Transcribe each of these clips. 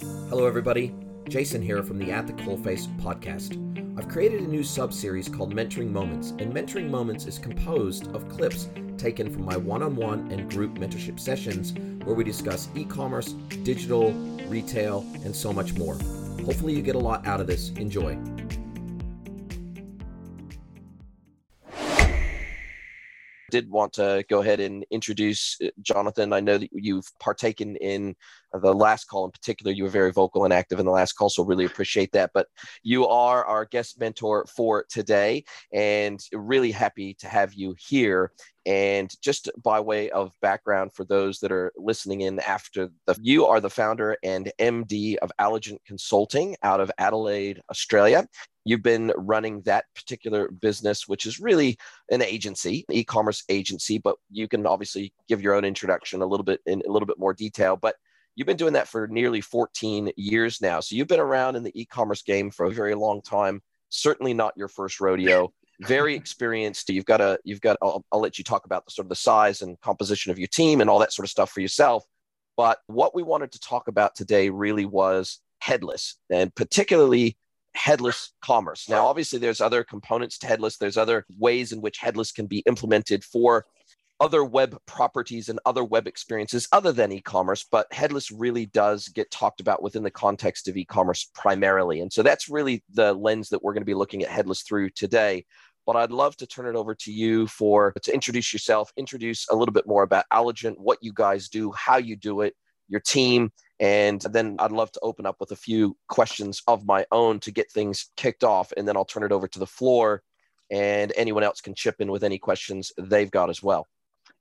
Hello, everybody. Jason here from the At the Coalface podcast. I've created a new sub series called Mentoring Moments, and Mentoring Moments is composed of clips taken from my one on one and group mentorship sessions where we discuss e commerce, digital, retail, and so much more. Hopefully, you get a lot out of this. Enjoy. did want to go ahead and introduce uh, Jonathan. I know that you've partaken in the last call in particular. You were very vocal and active in the last call, so really appreciate that. But you are our guest mentor for today, and really happy to have you here. And just by way of background for those that are listening in after the, you are the founder and MD of Aligent Consulting out of Adelaide, Australia. You've been running that particular business, which is really an agency, e-commerce agency, but you can obviously give your own introduction a little bit in a little bit more detail. But you've been doing that for nearly 14 years now. So you've been around in the e-commerce game for a very long time. Certainly not your first rodeo. Very experienced. You've got a, you've got, I'll, I'll let you talk about the sort of the size and composition of your team and all that sort of stuff for yourself. But what we wanted to talk about today really was headless and particularly headless commerce. Now, obviously, there's other components to headless. There's other ways in which headless can be implemented for other web properties and other web experiences other than e-commerce but headless really does get talked about within the context of e-commerce primarily and so that's really the lens that we're going to be looking at headless through today but i'd love to turn it over to you for to introduce yourself introduce a little bit more about Aligent what you guys do how you do it your team and then I'd love to open up with a few questions of my own to get things kicked off. And then I'll turn it over to the floor and anyone else can chip in with any questions they've got as well.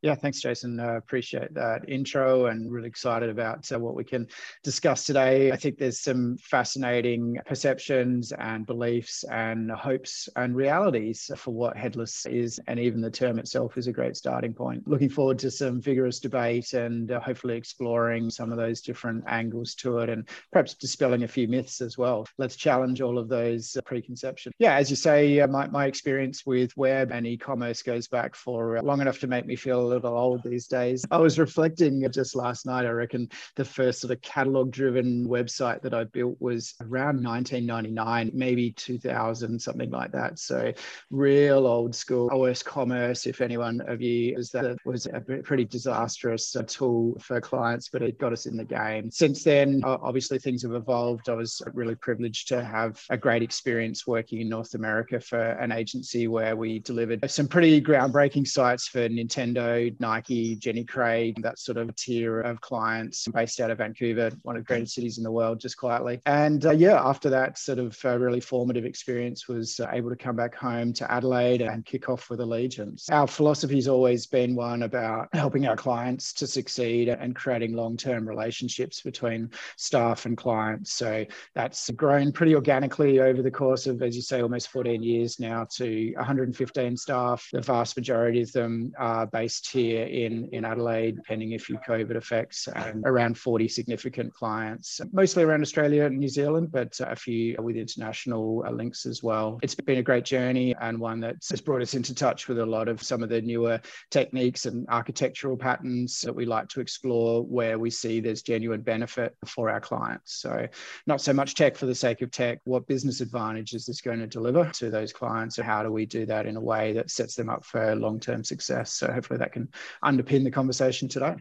Yeah, thanks, Jason. Uh, appreciate that intro and really excited about uh, what we can discuss today. I think there's some fascinating perceptions and beliefs and hopes and realities for what headless is, and even the term itself is a great starting point. Looking forward to some vigorous debate and uh, hopefully exploring some of those different angles to it and perhaps dispelling a few myths as well. Let's challenge all of those uh, preconceptions. Yeah, as you say, uh, my, my experience with web and e commerce goes back for uh, long enough to make me feel little old these days. I was reflecting just last night. I reckon the first sort of catalog driven website that I built was around 1999, maybe 2000, something like that. So real old school osCommerce. If anyone of you is that was a pretty disastrous uh, tool for clients, but it got us in the game. Since then, obviously things have evolved. I was really privileged to have a great experience working in North America for an agency where we delivered some pretty groundbreaking sites for Nintendo, Nike, Jenny Craig, that sort of tier of clients based out of Vancouver, one of the greatest cities in the world, just quietly. And uh, yeah, after that sort of uh, really formative experience, was uh, able to come back home to Adelaide and kick off with Aligent. Our philosophy has always been one about helping our clients to succeed and creating long-term relationships between staff and clients. So that's grown pretty organically over the course of, as you say, almost 14 years now to 115 staff. The vast majority of them are based here in, in Adelaide, pending a few COVID effects, and around 40 significant clients, mostly around Australia and New Zealand, but a few with international uh, links as well. It's been a great journey and one that has brought us into touch with a lot of some of the newer techniques and architectural patterns that we like to explore where we see there's genuine benefit for our clients. So, not so much tech for the sake of tech, what business advantage is this going to deliver to those clients, and how do we do that in a way that sets them up for long term success? So, hopefully, that can can underpin the conversation today.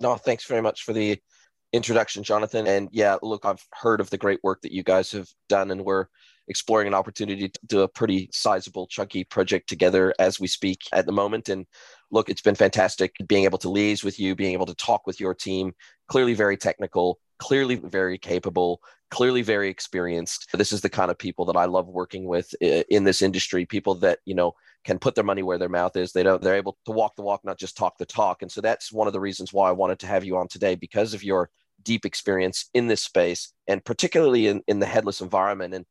No, thanks very much for the introduction, Jonathan. And yeah, look, I've heard of the great work that you guys have done, and we're exploring an opportunity to do a pretty sizable, chunky project together as we speak at the moment. And look, it's been fantastic being able to liaise with you, being able to talk with your team. Clearly, very technical, clearly very capable, clearly very experienced. This is the kind of people that I love working with in this industry. People that you know can put their money where their mouth is. They don't. They're able to walk the walk, not just talk the talk. And so that's one of the reasons why I wanted to have you on today because of your deep experience in this space and particularly in, in the headless environment and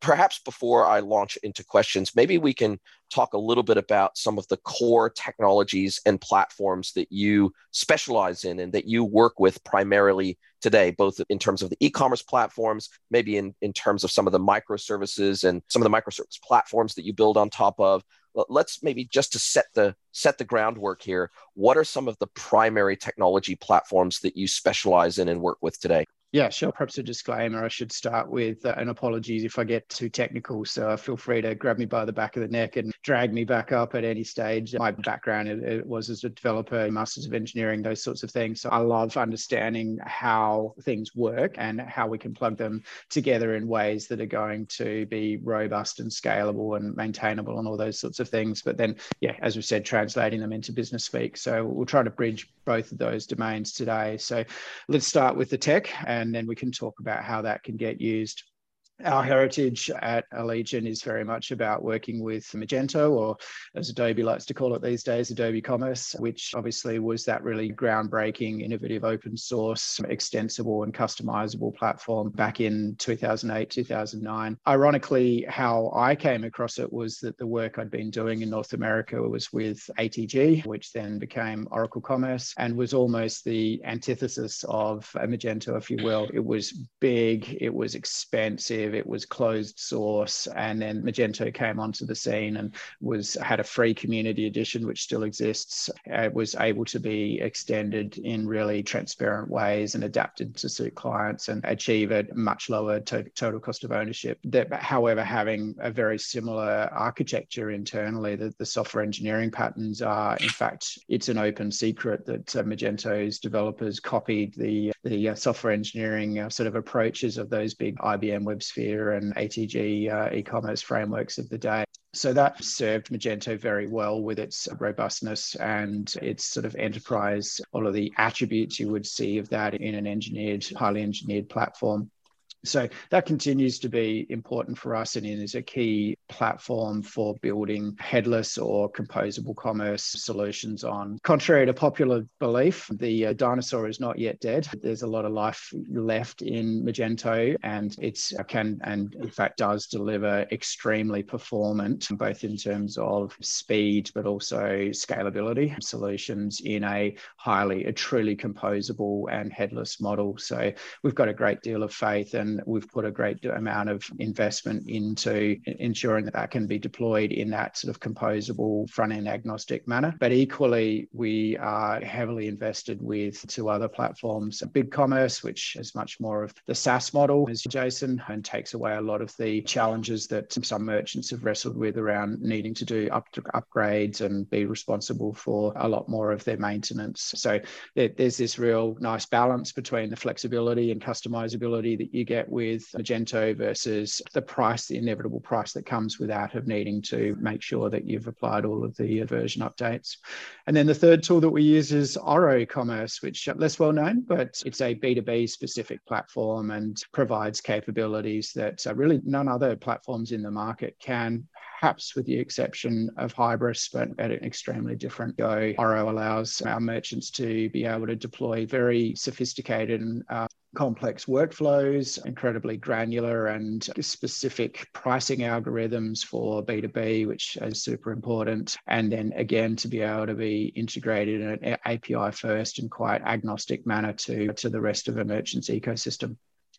perhaps before I launch into questions, maybe we can talk a little bit about some of the core technologies and platforms that you specialize in and that you work with primarily today, both in terms of the e-commerce platforms, maybe in, in terms of some of the microservices and some of the microservice platforms that you build on top of. Let's maybe just to set the set the groundwork here, what are some of the primary technology platforms that you specialize in and work with today? Yeah, sure. Perhaps a disclaimer. I should start with uh, an apologies if I get too technical. So feel free to grab me by the back of the neck and drag me back up at any stage. My background it, it was as a developer, masters of engineering, those sorts of things. So I love understanding how things work and how we can plug them together in ways that are going to be robust and scalable and maintainable and all those sorts of things. But then, yeah, as we said, translating them into business speak. So we'll try to bridge both of those domains today. So let's start with the tech. And and then we can talk about how that can get used our heritage at Aligent is very much about working with Magento, or as Adobe likes to call it these days, Adobe Commerce, which obviously was that really groundbreaking, innovative, open source, extensible, and customizable platform back in 2008, 2009. Ironically, how I came across it was that the work I'd been doing in North America was with ATG, which then became Oracle Commerce and was almost the antithesis of Magento, if you will. It was big, it was expensive it was closed source, and then Magento came onto the scene and was had a free community edition, which still exists. It was able to be extended in really transparent ways and adapted to suit clients and achieve a much lower to- total cost of ownership. That, however, having a very similar architecture internally, that the software engineering patterns are, in fact, it's an open secret that uh, Magento's developers copied the the uh, software engineering uh, sort of approaches of those big IBM WebSphere and ATG uh, e-commerce frameworks of the day. So that served Magento very well with its robustness and its sort of enterprise, all of the attributes you would see of that in an engineered, highly engineered platform. So that continues to be important for us and is a key platform for building headless or composable commerce solutions on. Contrary to popular belief, the uh, dinosaur is not yet dead. There's a lot of life left in Magento and it's uh, can and in fact does deliver extremely performant both in terms of speed but also scalability solutions in a highly a truly composable and headless model. So we've got a great deal of faith and we've put a great amount of investment into ensuring that that can be deployed in that sort of composable front end agnostic manner. But equally, we are heavily invested with two other platforms, BigCommerce, which is much more of the SaaS model, as Jason, and takes away a lot of the challenges that some merchants have wrestled with around needing to do up upgrades and be responsible for a lot more of their maintenance. So there's this real nice balance between the flexibility and customizability that you get get with Magento versus the price, the inevitable price that comes without of needing to make sure that you've applied all of the version updates. And then the third tool that we use is OroCommerce, which less well known, but it's a B2B specific platform and provides capabilities that uh, really none other platforms in the market can perhaps with the exception of Hybris, but at an extremely different go. Oro allows our merchants to be able to deploy very sophisticated and uh, complex workflows, incredibly granular and specific pricing algorithms for B2B, which is super important. And then again, to be able to be integrated in an API first and quite agnostic manner to, to the rest of a merchant's ecosystem.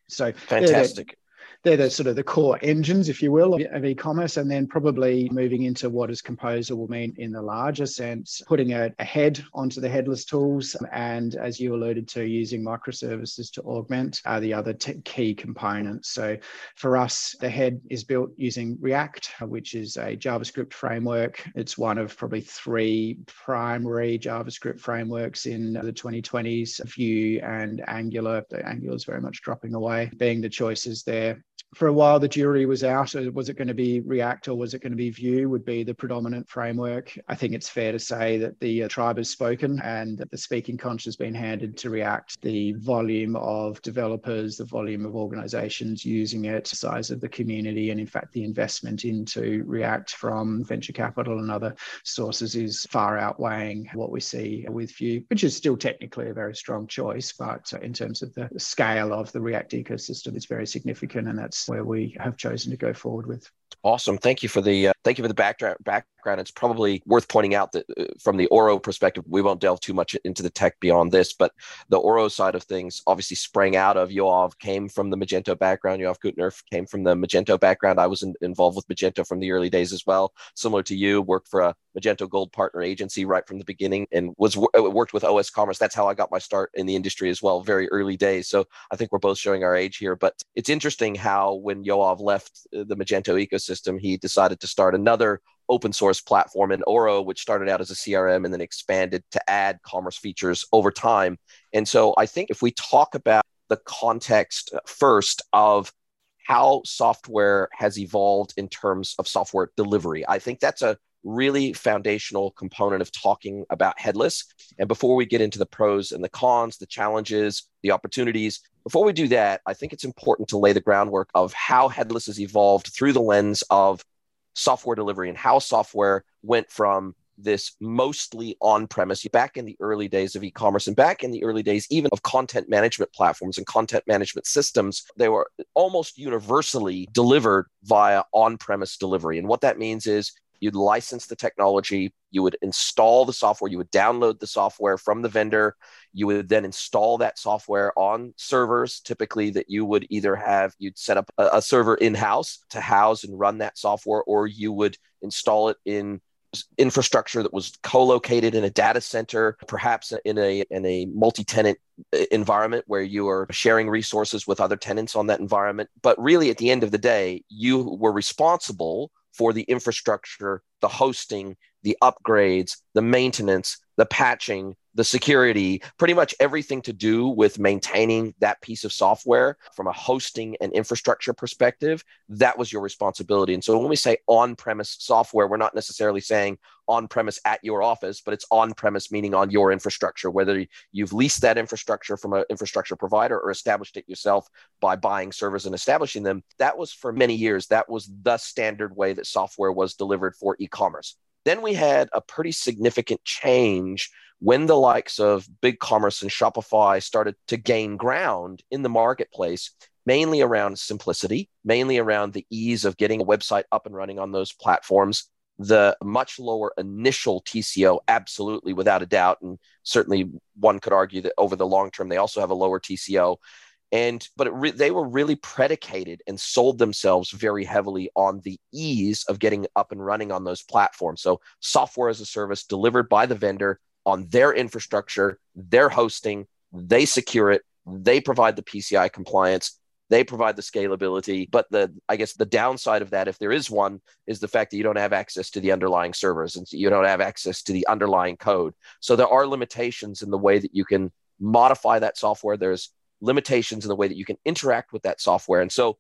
So fantastic they're the sort of the core engines, if you will, of, e-commerce. And then probably moving into what does composable mean in the larger sense, putting a, a head onto the headless tools. And as you alluded to, using microservices to augment are the other t- key components. So for us, the head is built using React, uh, which is a JavaScript framework. It's one of probably three primary JavaScript frameworks in the 2020s, Vue and Angular. The Angular is very much dropping away, being the choices there for a while the jury was out was it going to be react or was it going to be vue would be the predominant framework. I think it's fair to say that the uh, tribe has spoken and that the speaking conch has been handed to react. The volume of developers the volume of organizations using it size of the community and in fact the investment into react from venture capital and other sources is far outweighing what we see with vue which is still technically a very strong choice but in terms of the scale of the react ecosystem it's very significant and that's where we have chosen to go forward with. Awesome. Thank you for the uh, thank you for the background. Background. It's probably worth pointing out that uh, from the Oro perspective, we won't delve too much into the tech beyond this, but the Oro side of things obviously sprang out of Yoav, came from the Magento background. Yoav Kutner came from the Magento background. I was in, involved with Magento from the early days as well. Similar to you, worked for a Magento Gold partner agency right from the beginning, and was uh, worked with osCommerce. That's how I got my start in the industry as well, very early days. So I think we're both showing our age here, but it's interesting how when Yoav left uh, the Magento ecosystem, he decided to start another open source platform in Oro, which started out as a CRM and then expanded to add commerce features over time. And so I think if we talk about the context first of how software has evolved in terms of software delivery, I think that's a really foundational component of talking about headless. And before we get into the pros and the cons, the challenges, the opportunities, before we do that, I think it's important to lay the groundwork of how headless has evolved through the lens of software delivery and how software went from this mostly on premise back in the early days of e commerce and back in the early days, even of content management platforms and content management systems, they were almost universally delivered via on premise delivery. And what that means is you'd license the technology, you would install the software, you would download the software from the vendor, you would then install that software on servers, typically that you would either have, you'd set up a, a server in house to house and run that software, or you would install it in infrastructure that was co-located in a data center perhaps in a in a multi-tenant uh, environment where you are sharing resources with other tenants on that environment. But really at the end of the day you were responsible for the infrastructure, the hosting, the upgrades, the maintenance, the patching, the security, pretty much everything to do with maintaining that piece of software from a hosting and infrastructure perspective, that was your responsibility. And so when we say on premise software, we're not necessarily saying on premise at your office, but it's on premise, meaning on your infrastructure, whether you've leased that infrastructure from an infrastructure provider or established it yourself by buying servers and establishing them. That was for many years, that was the standard way that software was delivered for e commerce. Then we had a pretty significant change when the likes of BigCommerce and Shopify started to gain ground in the marketplace, mainly around simplicity, mainly around the ease of getting a website up and running on those platforms, the much lower initial TCO, absolutely without a doubt. And certainly one could argue that over the long term, they also have a lower TCO and but re- they were really predicated and sold themselves very heavily on the ease of getting up and running on those platforms. So software as a service delivered by the vendor on their infrastructure their hosting they secure it they provide the pci compliance they provide the scalability. But the i guess the downside of that if there is one is the fact that you don't have access to the underlying servers and you don't have access to the underlying code. So there are limitations in the way that you can modify that software. There's limitations in the way that you can interact with that software. And so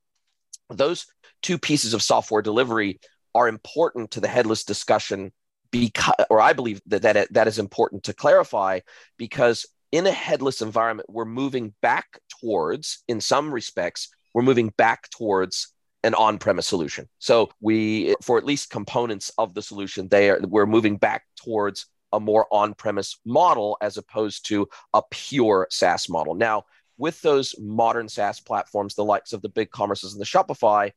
those two pieces of software delivery are important to the headless discussion because or I believe that that, that is important to clarify because in a headless environment we're moving back towards in some respects we're moving back towards an on-premise solution. So we for at least components of the solution they are we're moving back towards a more on-premise model as opposed to a pure SaaS model. Now, with those modern SaaS platforms, the likes of the BigCommerces and the Shopify,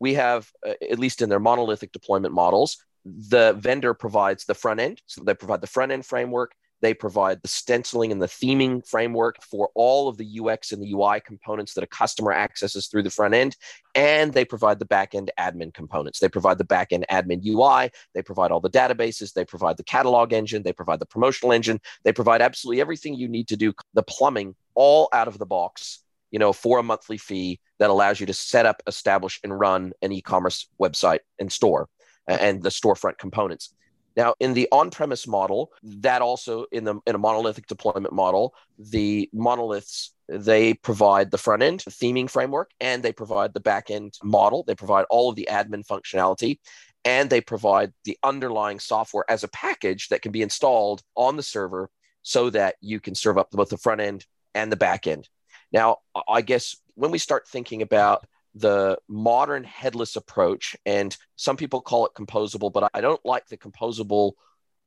we have, uh, at least in their monolithic deployment models, the vendor provides the front end. So they provide the front end framework. They provide the stenciling and the theming framework for all of the UX and the UI components that a customer accesses through the front end. And they provide the backend admin components. They provide the backend admin UI. They provide all the databases. They provide the catalog engine. They provide the promotional engine. They provide absolutely everything you need to do the plumbing all out of the box you know, for a monthly fee that allows you to set up, establish, and run an e-commerce website and store and the storefront components. Now, in the on-premise model, that also in the in a monolithic deployment model, the monoliths they provide the front end the theming framework and they provide the back end model. They provide all of the admin functionality and they provide the underlying software as a package that can be installed on the server so that you can serve up both the front end and the back end. Now, I guess when we start thinking about the modern headless approach. And some people call it composable, but I don't like the composable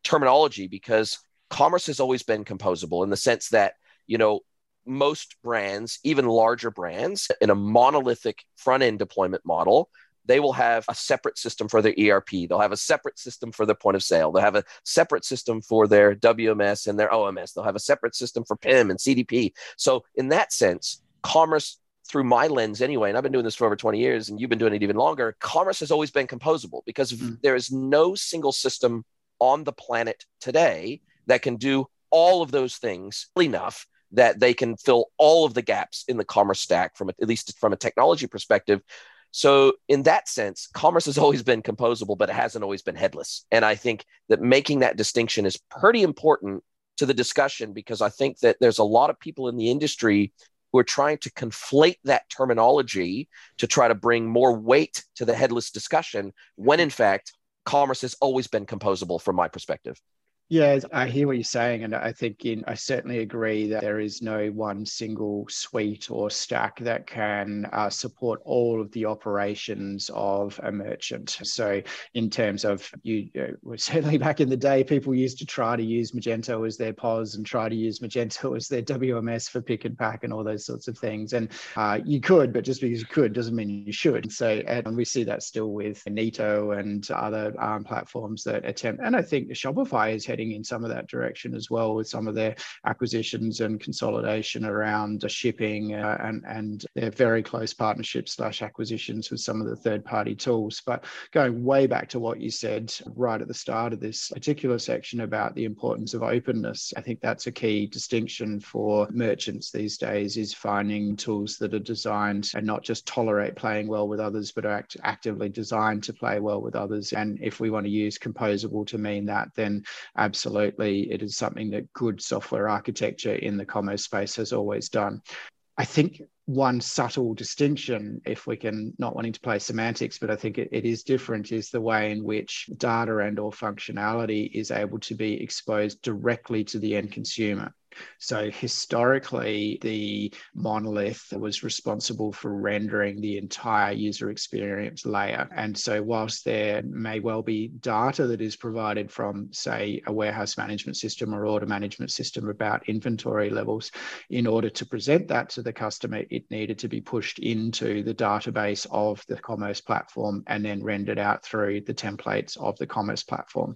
terminology because commerce has always been composable in the sense that, you know, most brands, even larger brands, in a monolithic front end deployment model, they will have a separate system for their ERP. They'll have a separate system for their point of sale. They'll have a separate system for their WMS and their OMS. They'll have a separate system for PIM and CDP. So, in that sense, commerce through my lens anyway, and I've been doing this for over 20 years and you've been doing it even longer, commerce has always been composable because mm. there is no single system on the planet today that can do all of those things enough that they can fill all of the gaps in the commerce stack from a, at least from a technology perspective so, in that sense, commerce has always been composable, but it hasn't always been headless. And I think that making that distinction is pretty important to the discussion because I think that there's a lot of people in the industry who are trying to conflate that terminology to try to bring more weight to the headless discussion when in fact commerce has always been composable from my perspective. Yeah, I hear what you're saying, and I think in, I certainly agree that there is no one single suite or stack that can uh, support all of the operations of a merchant. So, in terms of you, uh, certainly back in the day, people used to try to use Magento as their POS and try to use Magento as their WMS for pick and pack and all those sorts of things. And uh, you could, but just because you could doesn't mean you should. So, and we see that still with Neto and other um, platforms that attempt. And I think Shopify is heading heading in some of that direction as well with some of their acquisitions and consolidation around shipping uh, and and their very close partnerships slash acquisitions with some of the third party tools. But going way back to what you said right at the start of this particular section about the importance of openness, I think that's a key distinction for merchants these days is finding tools that are designed and not just tolerate playing well with others, but are act- actively designed to play well with others. And if we want to use composable to mean that, then absolutely it is something that good software architecture in the commerce space has always done. I think one subtle distinction, if we can not wanting to play semantics, but I think it, it is different, is the way in which data and or functionality is able to be exposed directly to the end consumer. So historically, the monolith was responsible for rendering the entire user experience layer. And so, whilst there may well be data that is provided from, say, a warehouse management system or order management system about inventory levels, in order to present that to the customer, it needed to be pushed into the database of the commerce platform and then rendered out through the templates of the commerce platform.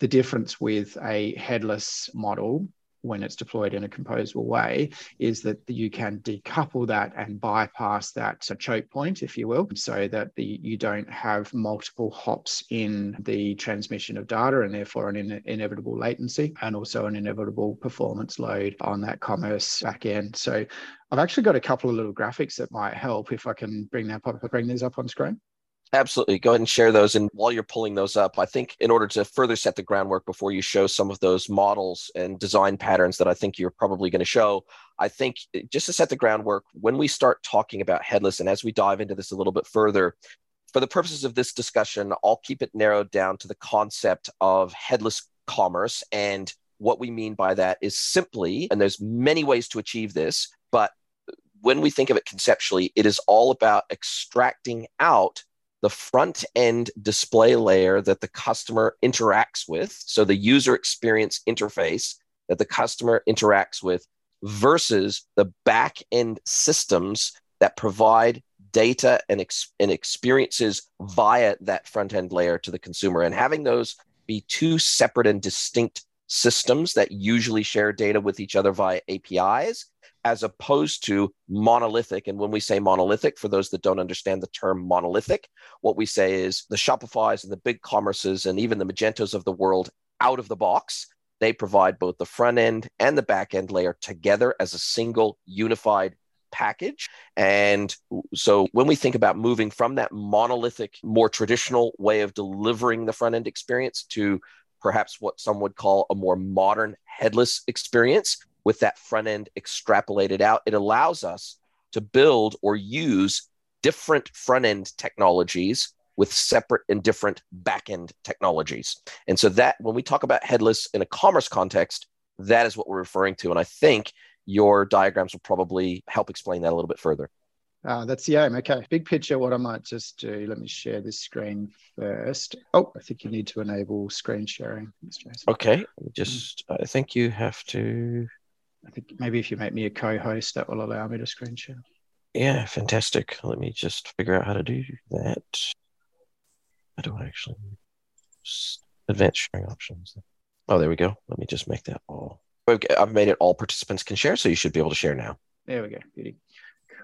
The difference with a headless model when it's deployed in a composable way is that you can decouple that and bypass that choke point, if you will, so that the, you don't have multiple hops in the transmission of data and therefore an in, inevitable latency and also an inevitable performance load on that commerce backend. So I've actually got a couple of little graphics that might help if I can bring that bring these up on screen. Absolutely. Go ahead and share those. And while you're pulling those up, I think in order to further set the groundwork before you show some of those models and design patterns that I think you're probably going to show, I think eh, just to set the groundwork, when we start talking about headless, and as we dive into this a little bit further, for the purposes of this discussion, I'll keep it narrowed down to the concept of headless commerce. And what we mean by that is simply, and there's many ways to achieve this, but eh, when we think of it conceptually, it is all about extracting out the front end display layer that the customer interacts with, so the user experience interface that the customer interacts with, versus the back end systems that provide data and, ex- and experiences via that front end layer to the consumer. And having those be two separate and distinct systems that usually share data with each other via APIs as opposed to monolithic. And when we say monolithic, for those that don't understand the term monolithic, what we say is the Shopify's and the BigCommerces and even the Magentos of the world out of the box. They provide both the front end and the back end layer together as a single unified package. And so when we think about moving from that monolithic, more traditional way of delivering the front end experience to perhaps what some would call a more modern headless experience, with that front end extrapolated out, it allows us to build or use different front end technologies with separate and different back end technologies. And so that when we talk about headless in a commerce context, that is what we're referring to. And I think your diagrams will probably help explain that a little bit further. Uh, that's the aim. Okay. Big picture. What I might just do, let me share this screen first. Oh, I think you need to enable screen sharing. Okay. Just, I think you have to. I think maybe if you make me a co-host, that will allow me to screen share. Yeah, fantastic. Let me just figure out how to do that. How do I actually advanced sharing options? Oh, there we go. Let me just make that all. Okay, I've made it all participants can share, so you should be able to share now. There we go. Beauty.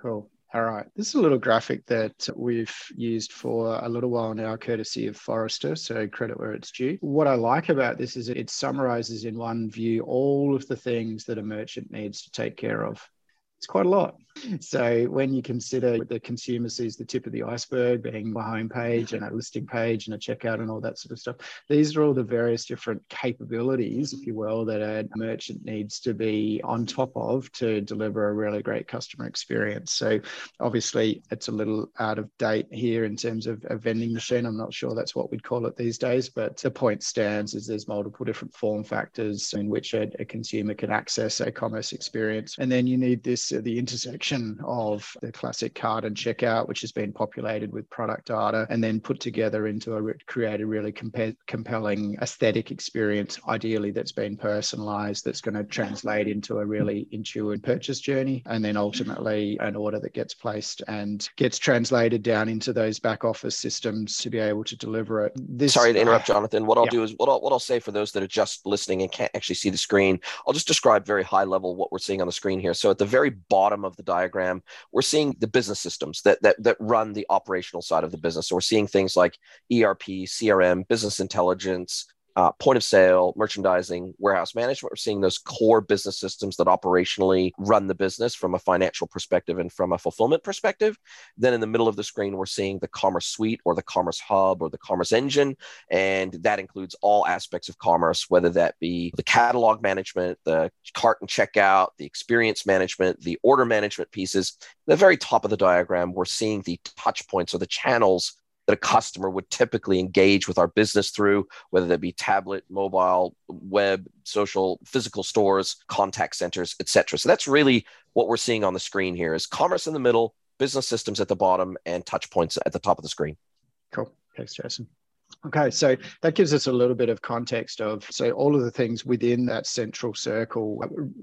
Cool. All right. This is a little graphic that we've used for a little while now, courtesy of Forrester. So credit where it's due. What I like about this is it summarizes in one view all of the things that a merchant needs to take care of. It's quite a lot. So when you consider the consumer sees the tip of the iceberg being a homepage and a listing page and a checkout and all that sort of stuff, these are all the various different capabilities, if you will, that a merchant needs to be on top of to deliver a really great customer experience. So obviously it's a little out of date here in terms of a vending machine. I'm not sure that's what we'd call it these days, but the point stands is there's multiple different form factors in which a, a consumer can access a commerce experience. And then you need this, the intersection of the classic cart and checkout, which has been populated with product data and then put together into a create a really compa- compelling aesthetic experience, ideally that's been personalized, that's going to translate into a really intuitive purchase journey, and then ultimately an order that gets placed and gets translated down into those back office systems to be able to deliver it. This, Sorry to interrupt, Jonathan. What I'll yeah. do is what I'll, what I'll say for those that are just listening and can't actually see the screen, I'll just describe very high level what we're seeing on the screen here. So at the very bottom of the diagram, we're seeing the business systems that, that, that run the operational side of the business. So we're seeing things like ERP, CRM, business intelligence, uh, point of sale, merchandising, warehouse management. We're seeing those core business systems that operationally run the business from a financial perspective and from a fulfillment perspective. Then in the middle of the screen, we're seeing the commerce suite or the commerce hub or the commerce engine. And that includes all aspects of commerce, whether that be the catalog management, the cart and checkout, the experience management, the order management pieces. the very top of the diagram, we're seeing the touch points or the channels that a customer would typically engage with our business through, whether that be tablet, mobile, web, social, physical stores, contact centers, etc. So that's really what we're seeing on the screen here is commerce in the middle, business systems at the bottom, and touch points at the top of the screen. Cool. Thanks, Jason. Okay, so that gives us a little bit of context of so all of the things within that central circle,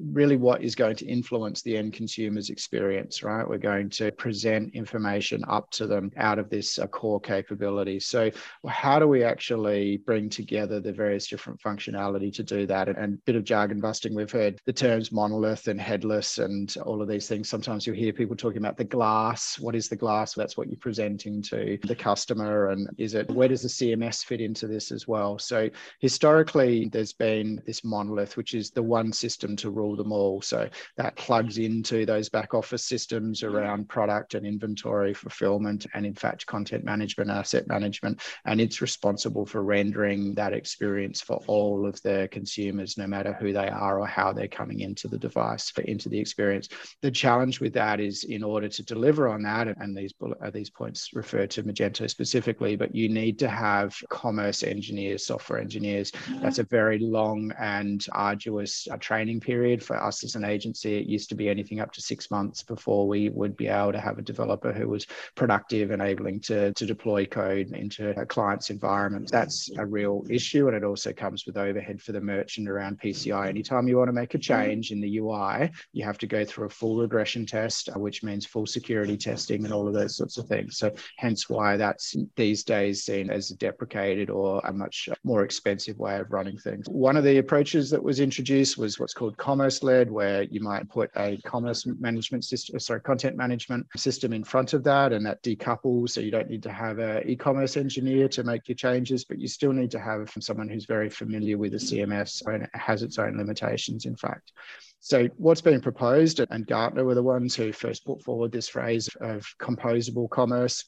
really what is going to influence the end consumer's experience, right? We're going to present information up to them out of this uh, core capability. So, how do we actually bring together the various different functionality to do that? And, and a bit of jargon busting, we've heard the terms monolith and headless and all of these things. Sometimes you'll hear people talking about the glass. What is the glass? That's what you're presenting to the customer. And is it where does the CMS CMS fit into this as well. So historically, there's been this monolith, which is the one system to rule them all. So that plugs into those back office systems around product and inventory fulfillment, and in fact, content management, asset management. And it's responsible for rendering that experience for all of the consumers, no matter who they are or how they're coming into the device, for into the experience. The challenge with that is in order to deliver on that, and these these points refer to Magento specifically, but you need to have commerce engineers, software engineers. That's a very long and arduous uh, training period for us as an agency. It used to be anything up to six months before we would be able to have a developer who was productive and able to, to deploy code into a client's environment. That's a real issue. And it also comes with overhead for the merchant around PCI. Anytime you want to make a change in the UI, you have to go through a full regression test, uh, which means full security testing and all of those sorts of things. So hence why that's these days seen as a deprecated deprecated or a much more expensive way of running things. One of the approaches that was introduced was what's called commerce led, where you might put a commerce management system, uh, sorry, content management system in front of that, and that decouples. So you don't need to have an e commerce engineer to make your changes, but you still need to have someone who's very familiar with the CMS and has its own limitations, in fact. So what's being proposed, and Gartner were the ones who first put forward this phrase of composable commerce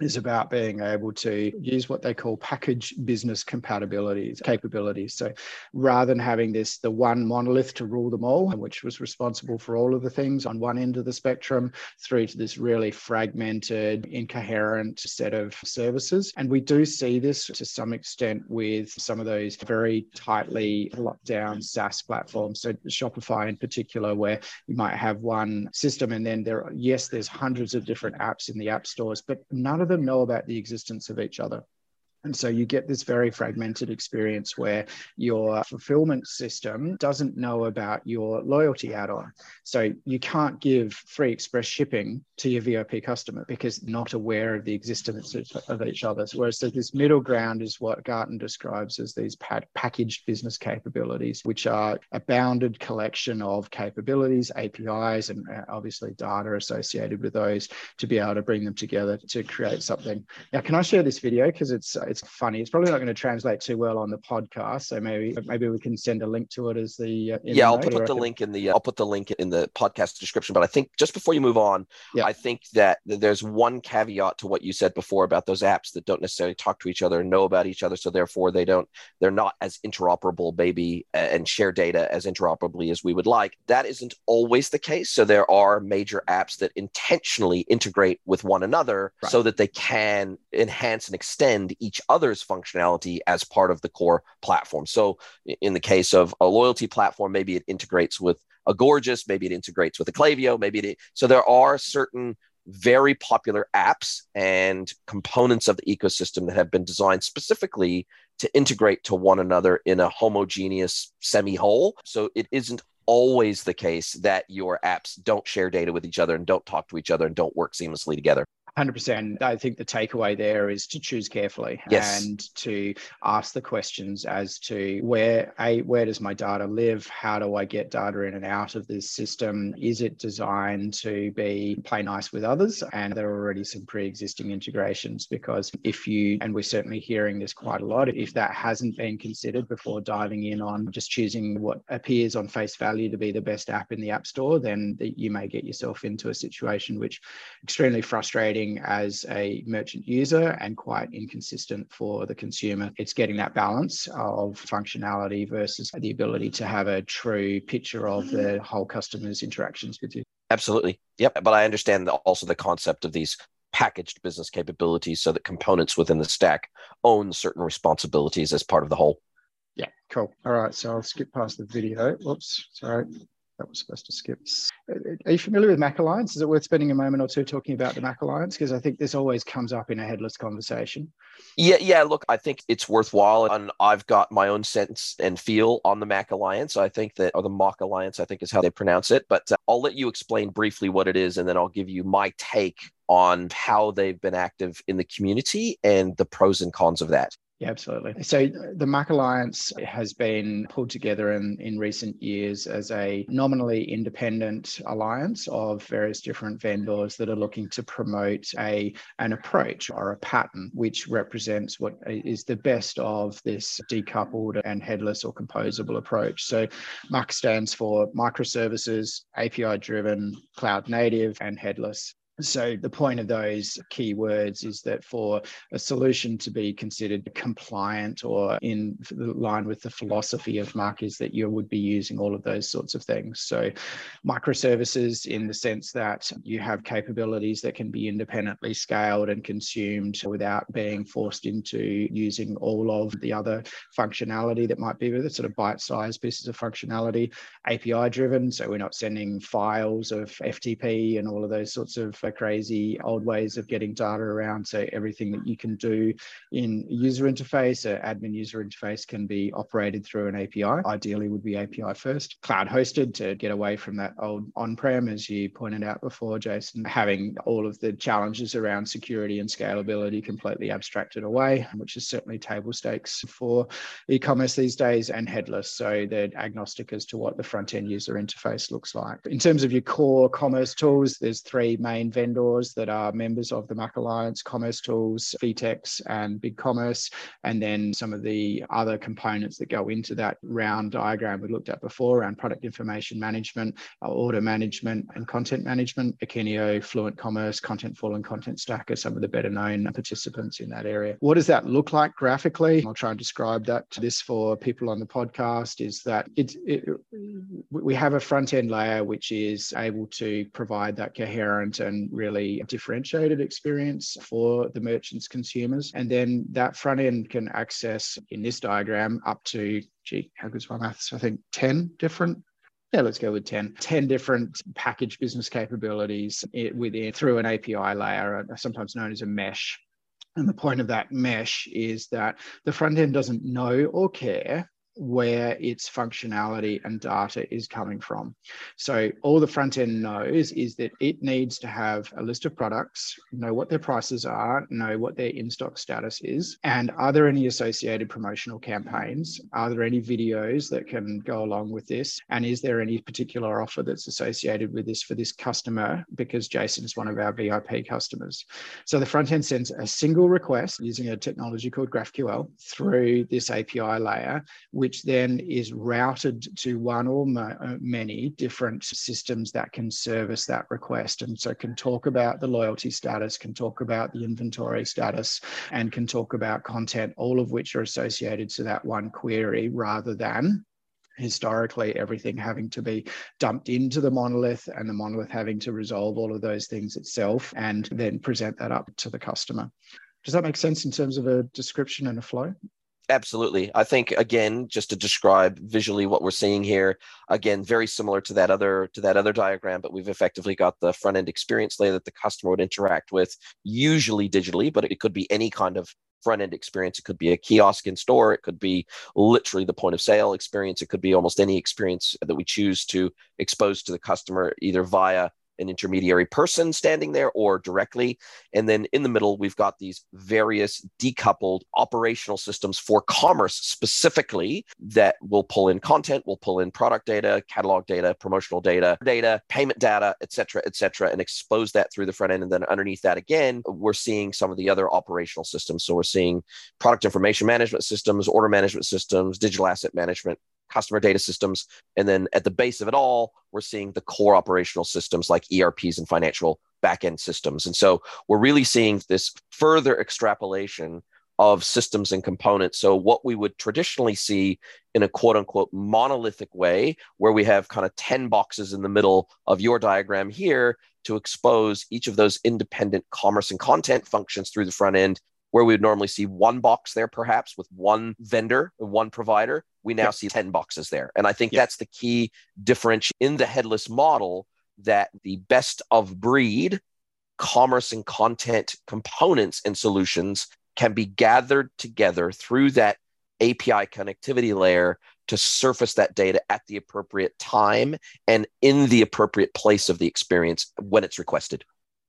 is about being able to use what they call package business compatibilities capabilities. So rather than having this the one monolith to rule them all which was responsible for all of the things on one end of the spectrum through to this really fragmented incoherent set of services. And we do see this to some extent with some of those very tightly locked down SaaS platforms. So Shopify in particular where you might have one system and then there yes there's hundreds of different apps in the app stores but none of them know about the existence of each other. And so you get this very fragmented experience where your fulfillment system doesn't know about your loyalty add on. So you can't give free express shipping to your VIP customer because not aware of the existence of each other. Whereas so this middle ground is what Gartner describes as these packaged business capabilities, which are a bounded collection of capabilities, APIs, and uh, obviously data associated with those to be able to bring them together to create something. Now, can I share this video? Because it's it's funny. It's probably not going to translate too well on the podcast. So maybe maybe we can send a link to it as the uh, yeah. I'll put the link in the uh, I'll put the link in the podcast description. But I think just before you move on, yeah. I think that there's one caveat to what you said before about those apps that don't necessarily talk to each other and know about each other, so therefore they don't they're not as interoperable, maybe, and share data as interoperably as we would like. That isn't always the case. So there are major apps that intentionally integrate with one another right. so that they can enhance and extend each other's functionality as part of the core platform. So in the case of a loyalty platform, maybe it integrates with a Gorgias, maybe it integrates with a Klaviyo, maybe it. So there are certain very popular apps and components of the ecosystem that have been designed specifically to integrate to one another in a homogeneous semi whole. So it isn't always the case that your apps don't share data with each other and don't talk to each other and don't work seamlessly together. 100%. I think the takeaway there is to choose carefully yes. and to ask the questions as to where a where does my data live? How do I get data in and out of this system? Is it designed to be play nice with others? And there are already some pre-existing integrations because if you and we're certainly hearing this quite a lot, if that hasn't been considered before diving in on just choosing what appears on face value to be the best app in the app store, then you may get yourself into a situation which extremely frustrating as a merchant user and quite inconsistent for the consumer. It's getting that balance of functionality versus the ability to have a true picture of the whole customer's interactions with you. Absolutely. Yep. But I understand also the concept of these packaged business capabilities so that components within the stack own certain responsibilities as part of the whole. Yeah, cool. All right, so I'll skip past the video. Whoops, sorry that was supposed to skip. Are you familiar with MACH Alliance? Is it worth spending a moment or two talking about the MACH Alliance? Because I think this always comes up in a headless conversation. Yeah, yeah. Look, I think it's worthwhile, and I've got my own sense and feel on the Mac Alliance. I think that, or the Mock Alliance, I think is how they pronounce it. But uh, I'll let you explain briefly what it is, and then I'll give you my take on how they've been active in the community and the pros and cons of that. Yeah, absolutely. So the MACH Alliance has been pulled together in, in recent years as a nominally independent alliance of various different vendors that are looking to promote a an approach or a pattern which represents what is the best of this decoupled and headless or composable approach. So MACH stands for microservices, API driven, cloud native, and headless. So, the point of those keywords is that for a solution to be considered compliant or in line with the philosophy of Mark, is that you would be using all of those sorts of things. So, microservices, in the sense that you have capabilities that can be independently scaled and consumed without being forced into using all of the other functionality that might be with it, sort of bite sized pieces of functionality, API driven. So, we're not sending files of FTP and all of those sorts of crazy old ways of getting data around. So everything that you can do in user interface, or admin user interface can be operated through an API. Ideally would be API first. Cloud hosted to get away from that old on-prem, as you pointed out before, Jason, having all of the challenges around security and scalability completely abstracted away, which is certainly table stakes for e-commerce these days and headless. So they're agnostic as to what the front end user interface looks like. In terms of your core commerce tools, there's three main vendors that are members of the MACH Alliance, commercetools, VTEX, and BigCommerce, and then some of the other components that go into that round diagram we looked at before around product information management, uh, order management, and content management. Akeneo, Fluent Commerce, Contentful, and Contentstack are some of the better known participants in that area. What does that look like graphically? I'll try and describe that. This for people on the podcast is that it we have a front end layer which is able to provide that coherent and really differentiated experience for the merchants consumers and then that front end can access in this diagram up to gee how good's my maths i think 10 different yeah, let's go with 10. 10 different package business capabilities eh, within through an API layer, uh, sometimes known as a mesh And the point of that mesh is that the front end doesn't know or care where its functionality and data is coming from. So all the front end knows is that it needs to have a list of products, know what their prices are, know what their in-stock status is, and are there any associated promotional campaigns? Are there any videos that can go along with this? And is there any particular offer that's associated with this for this customer? Because Jason is one of our VIP customers. So the front end sends a single request using a technology called GraphQL through this API layer, which which then is routed to one or uh, many different systems that can service that request. And so can talk about the loyalty status, can talk about the inventory status, and can talk about content, all of which are associated to that one query rather than historically everything having to be dumped into the monolith and the monolith having to resolve all of those things itself and then present that up to the customer. Does that make sense in terms of a description and a flow? Absolutely. I think again, just to describe visually what we're seeing here, again, very similar to that other to that other diagram, but we've effectively got the front end experience layer that the customer would interact with, usually digitally, but it could be any kind of front end experience. It could be a kiosk in store. It could be literally the point of sale experience. It could be almost any experience that we choose to expose to the customer, either via an intermediary person standing there or directly. And then in the middle, we've got these various decoupled operational systems for commerce specifically that will pull in content, will pull in product data, catalog data, promotional data, data, payment data, et cetera, et cetera, and expose that through the front end. And then underneath that, again, we're seeing some of the other operational systems. So we're seeing product information management systems, order management systems, digital asset management, customer data systems. And then at the base of it all, we're seeing the core operational systems like ERPs and financial backend systems. And so we're really seeing this further extrapolation of systems and components. So, what we would traditionally see in a quote unquote monolithic way, where we have kind of 10 boxes in the middle of your diagram here to expose each of those independent commerce and content functions through the front end, where we would normally see one box there, perhaps with one vendor, one provider we now yep. see 10 boxes there. And I think yep. that's the key differential in the headless model that the best of breed commerce and content components and solutions can be gathered together through that API connectivity layer to surface that data at the appropriate time and in the appropriate place of the experience when it's requested.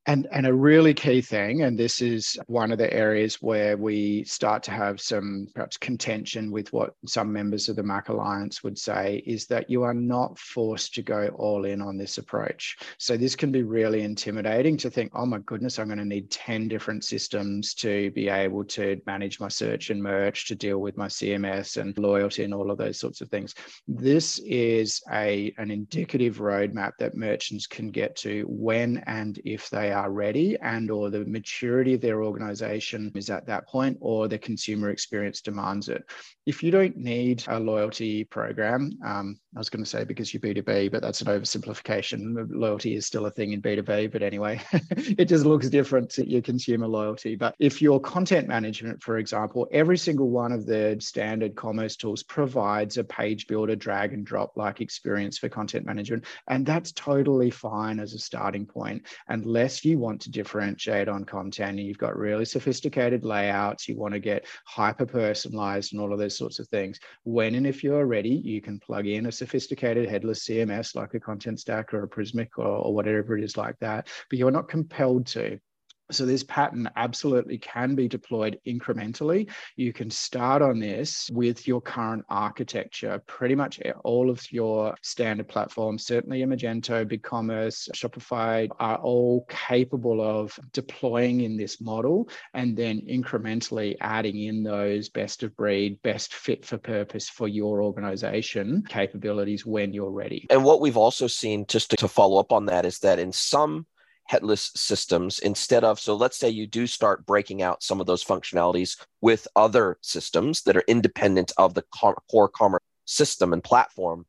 And, and a really key thing, and this is one of the areas where we start to have some perhaps contention with what some members of the MACH Alliance would say, is that you are not forced to go all in on this approach. So this can be really intimidating to think, oh my goodness, I'm going to need 10 different systems to be able to manage my search and merch, to deal with my CMS and loyalty and all of those sorts of things. This is a, an indicative roadmap that merchants can get to when and if they are ready and or the maturity of their organization is at that point or the consumer experience demands it. If you don't need a loyalty program um, i was going to say because you're b2b but that's an oversimplification. Loyalty is still a thing in b2b but anyway it just looks different to your consumer loyalty. But if your content management for example every single one of the standard commerce tools provides a page builder drag and drop like experience for content management and that's totally fine as a starting point unless you want to differentiate on content and you've got really sophisticated layouts, you want to get hyper personalized and all of those sorts of things, when and if you're ready, you can plug in a sophisticated headless CMS like a Contentstack or a Prismic or, or whatever it is like that, but you're not compelled to. So this pattern absolutely can be deployed incrementally. You can start on this with your current architecture. Pretty much all of your standard platforms, certainly Magento, BigCommerce, Shopify, are all capable of deploying in this model and then incrementally adding in those best of breed, best fit for purpose for your organization capabilities when you're ready. And what we've also seen, just to follow up on that, is that in some headless systems instead of so let's say you do start breaking out some of those functionalities with other systems that are independent of the core commerce system and platform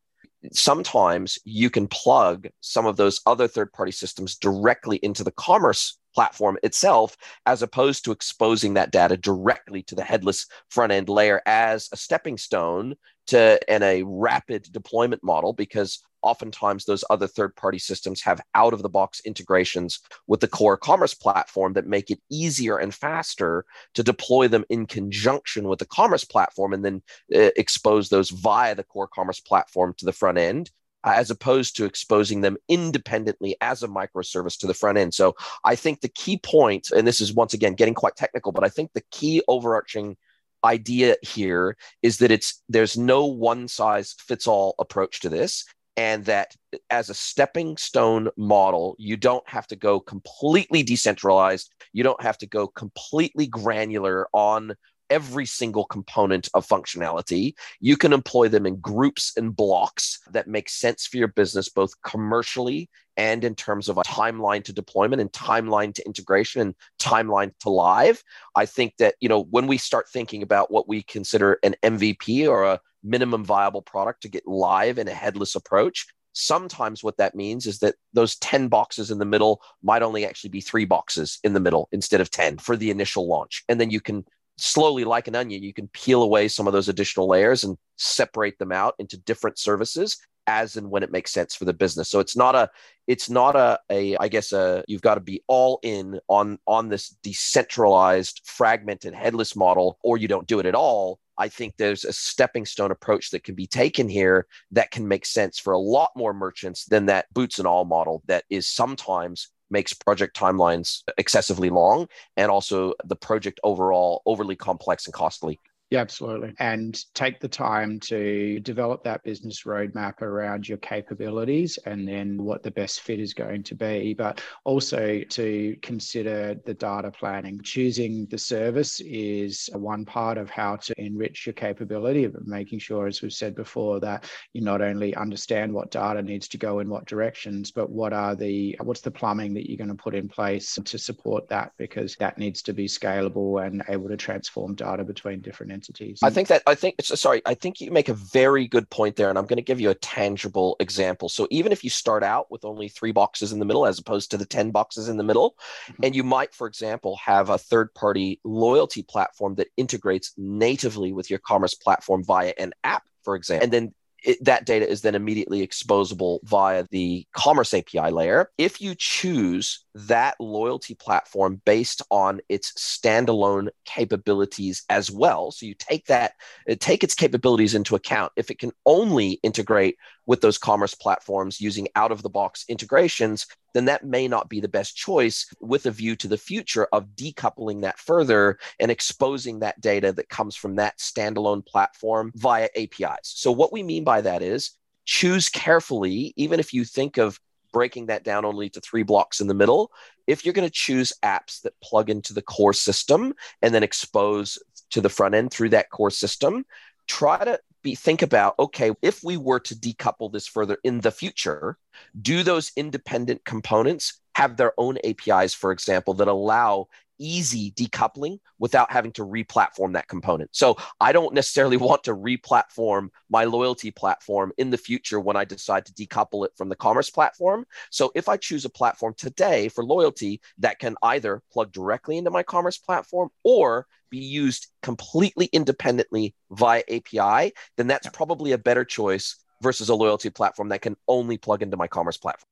sometimes you can plug some of those other third party systems directly into the commerce platform itself, as opposed to exposing that data directly to the headless front end layer as a stepping stone to and a rapid deployment model because oftentimes those other third party systems have out of the box integrations with the core commerce platform that make it easier and faster to deploy them in conjunction with the commerce platform and then uh, expose those via the core commerce platform to the front end Uh, as opposed to exposing them independently as a microservice to the front end. So I think the key point, and this is once again getting quite technical, but I think the key overarching idea here is that it's there's no one size fits all approach to this and that as a stepping stone model you don't have to go completely decentralized you don't have to go completely granular on every single component of functionality. You can employ them in groups and blocks that make sense for your business, both commercially and in terms of a timeline to deployment and timeline to integration and timeline to live. I think that, you know, when we start thinking about what we consider an MVP or a minimum viable product to get live in a headless approach, sometimes what that means is that those 10 boxes in the middle might only actually be three boxes in the middle instead of 10 for the initial launch. And then you can slowly like an onion you can peel away some of those additional layers and separate them out into different services as and when it makes sense for the business. So it's not a it's not a, a i guess a, you've got to be all in on on this decentralized fragmented headless model or you don't do it at all. I think there's a stepping stone approach that can be taken here that can make sense for a lot more merchants than that boots and all model that is sometimes makes project timelines excessively long and also the project overall overly complex and costly. Yeah, absolutely. And take the time to develop that business roadmap around your capabilities and then what the best fit is going to be, but also to consider the data planning. Choosing the service is one part of how to enrich your capability, but making sure, as we've said before, that you not only understand what data needs to go in what directions, but what are the what's the plumbing that you're going to put in place to support that because that needs to be scalable and able to transform data between different entities. I think that I think sorry, I think you make a very good point there, and I'm going to give you a tangible example. So even if you start out with only three boxes in the middle, as opposed to the ten boxes in the middle, mm-hmm. and you might, for example, have a third-party loyalty platform that integrates natively with your commerce platform via an app, for example, and then it, that data is then immediately exposable via the commerce API layer. If you choose that loyalty platform based on its standalone capabilities as well, so you take that, uh, take its capabilities into account. If it can only integrate with those commerce platforms using out of the box integrations, then that may not be the best choice with a view to the future of decoupling that further and exposing that data that comes from that standalone platform via APIs. So, what we mean by that is choose carefully, even if you think of breaking that down only to three blocks in the middle. If you're going to choose apps that plug into the core system and then expose to the front end through that core system, try to be think about okay if we were to decouple this further in the future do those independent components have their own apis for example that allow easy decoupling without having to re-platform that component. So I don't necessarily want to re-platform my loyalty platform in the future when I decide to decouple it from the commerce platform. So if I choose a platform today for loyalty that can either plug directly into my commerce platform or be used completely independently via API, then that's probably a better choice versus a loyalty platform that can only plug into my commerce platform.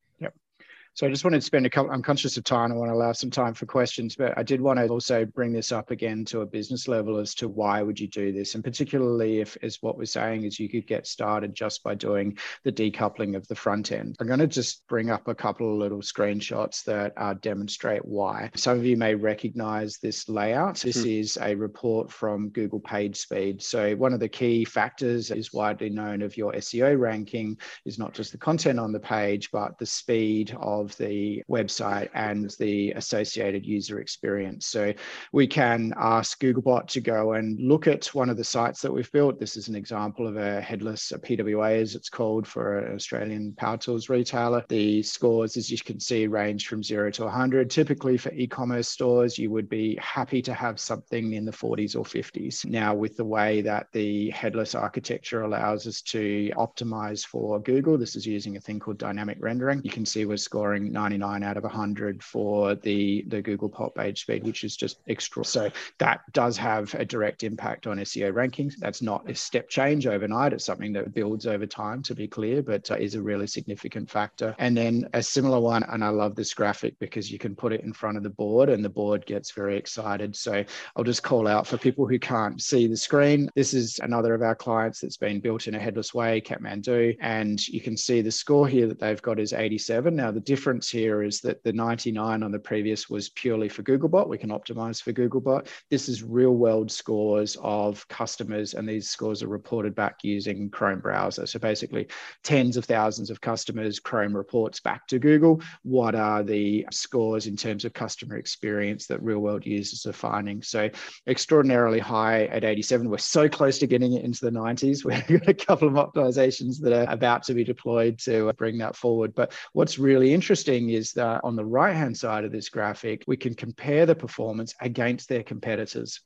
So I just wanted to spend a couple, I'm conscious of time. I want to allow some time for questions, but I did want to also bring this up again to a business level as to why would you do this? And particularly if, as what we're saying is you could get started just by doing the decoupling of the front end. I'm going to just bring up a couple of little screenshots that uh, demonstrate why. Some of you may recognize this layout. This mm-hmm. is a report from Google PageSpeed. So one of the key factors is widely known of your SEO ranking is not just the content on the page, but the speed of of the website and the associated user experience. So we can ask Googlebot to go and look at one of the sites that we've built. This is an example of a headless a PWA, as it's called for an Australian power tools retailer. The scores, as you can see, range from zero to 100. Typically for e-commerce stores, you would be happy to have something in the 40s or 50s. Now, with the way that the headless architecture allows us to optimize for Google, this is using a thing called dynamic rendering. You can see we're scoring scoring 99 out of 100 for the, the Google pop page speed, which is just extra. So that does have a direct impact on SEO rankings. That's not a step change overnight. It's something that builds over time, to be clear, but uh, is a really significant factor. And then a similar one, and I love this graphic because you can put it in front of the board and the board gets very excited. So I'll just call out for people who can't see the screen. This is another of our clients that's been built in a headless way, Kathmandu, and you can see the score here that they've got is 87. Now, the difference here is that the 99 on the previous was purely for Googlebot. We can optimize for Googlebot. This is real world scores of customers, and these scores are reported back using Chrome browser. So basically, tens of thousands of customers, Chrome reports back to Google what are the scores in terms of customer experience that real world users are finding. So extraordinarily high at 87. We're so close to getting it into the 90s. We've got a couple of optimizations that are about to be deployed to bring that forward. But what's really interesting is that on the right hand side of this graphic, we can compare the performance against their competitors.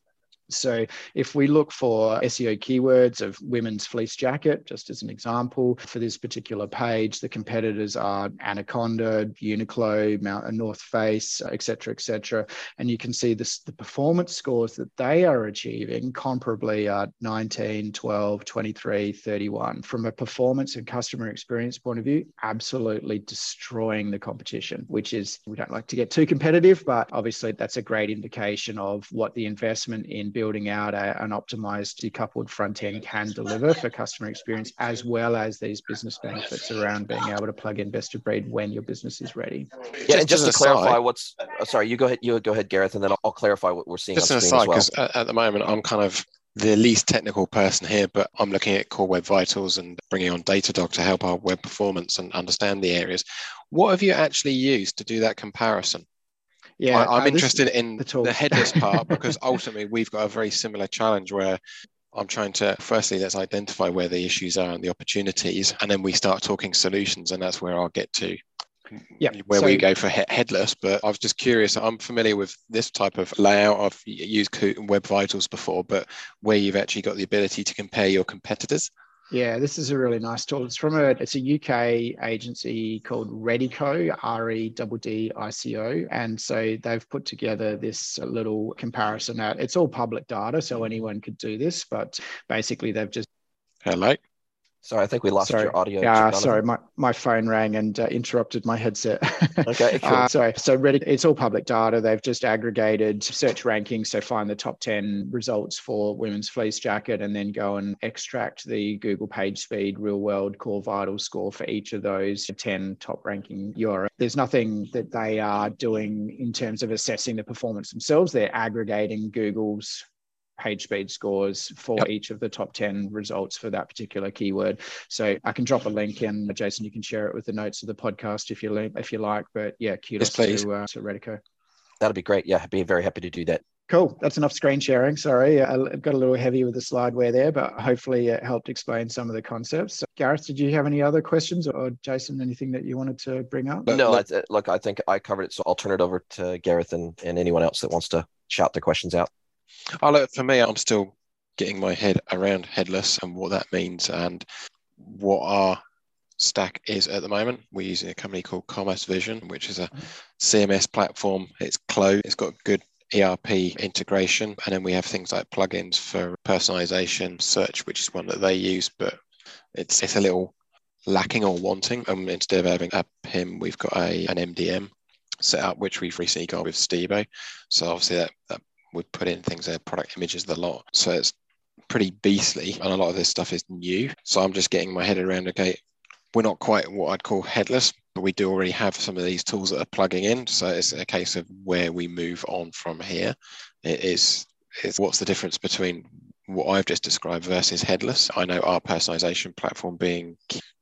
So if we look for SEO keywords of women's fleece jacket, just as an example, for this particular page, the competitors are Anaconda, Uniqlo, Mount North Face, et cetera, et cetera. And you can see this, the performance scores that they are achieving comparably are 19, 12, 23, 31. From a performance and customer experience point of view, absolutely destroying the competition, which is, we don't like to get too competitive, but obviously that's a great indication of what the investment in building out a, an optimized decoupled front end can deliver for customer experience, as well as these business benefits around being able to plug in best of breed when your business is ready. Yeah, and just to clarify, what's oh, sorry, you go ahead, you go ahead, Gareth, and then I'll, I'll clarify what we're seeing. Just an aside, because well. at, at the moment I'm kind of the least technical person here, but I'm looking at Core Web Vitals and bringing on Datadog to help our web performance and understand the areas. What have you actually used to do that comparison? Yeah, I, am uh, interested in the, the headless part because ultimately we've got a very similar challenge where I'm trying to firstly let's identify where the issues are and the opportunities, and then we start talking solutions, and that's where I'll get to. Yeah, where so, we go for he- headless. But I was just curious. I'm familiar with this type of layout. I've used Web Vitals before, but where you've actually got the ability to compare your competitors. Yeah, this is a really nice tool. It's from a it's a UK agency called Reddico, R E D D I C O, and so they've put together this little comparison. Out. It's all public data, so anyone could do this, but basically they've just hello. Sorry, I think we lost sorry. your audio. Yeah, sorry, my, my phone rang and uh, interrupted my headset. okay, cool. uh, sorry. So Reddit, it's all public data. They've just aggregated search rankings. So find the top 10 results for women's fleece jacket and then go and extract the Google page speed real world core vital score for each of those 10 top ranking URL. There's nothing that they are doing in terms of assessing the performance themselves. They're aggregating Google's page speed scores for yep. each of the top 10 results for that particular keyword. So I can drop a link in, Jason, you can share it with the notes of the podcast if you if you like. But yeah, kudos yes, to, uh, to Reddico. That'll be great. Yeah, I'd be very happy to do that. Cool. That's enough screen sharing. Sorry, I got a little heavy with the slideware there, but hopefully it helped explain some of the concepts. So, Gareth, did you have any other questions or Jason, anything that you wanted to bring up? No, look, I, look, I think I covered it. So I'll turn it over to Gareth and, and anyone else that wants to shout their questions out. Oh, look, for me, I'm still getting my head around headless and what that means and what our stack is at the moment. We're using a company called Commerce Vision, which is a CMS platform. It's closed. It's got good ERP integration, and then we have things like plugins for personalization, search, which is one that they use, but it's it's a little lacking or wanting. Um, instead of having a PIM, we've got a an MDM set up, which we've recently got with Stibo. So obviously that, that would put in things there, product images, the lot. So it's pretty beastly, and a lot of this stuff is new. So I'm just getting my head around. Okay, we're not quite what I'd call headless, but we do already have some of these tools that are plugging in. So it's a case of where we move on from here. It is is what's the difference between what I've just described versus headless. I know our personalization platform being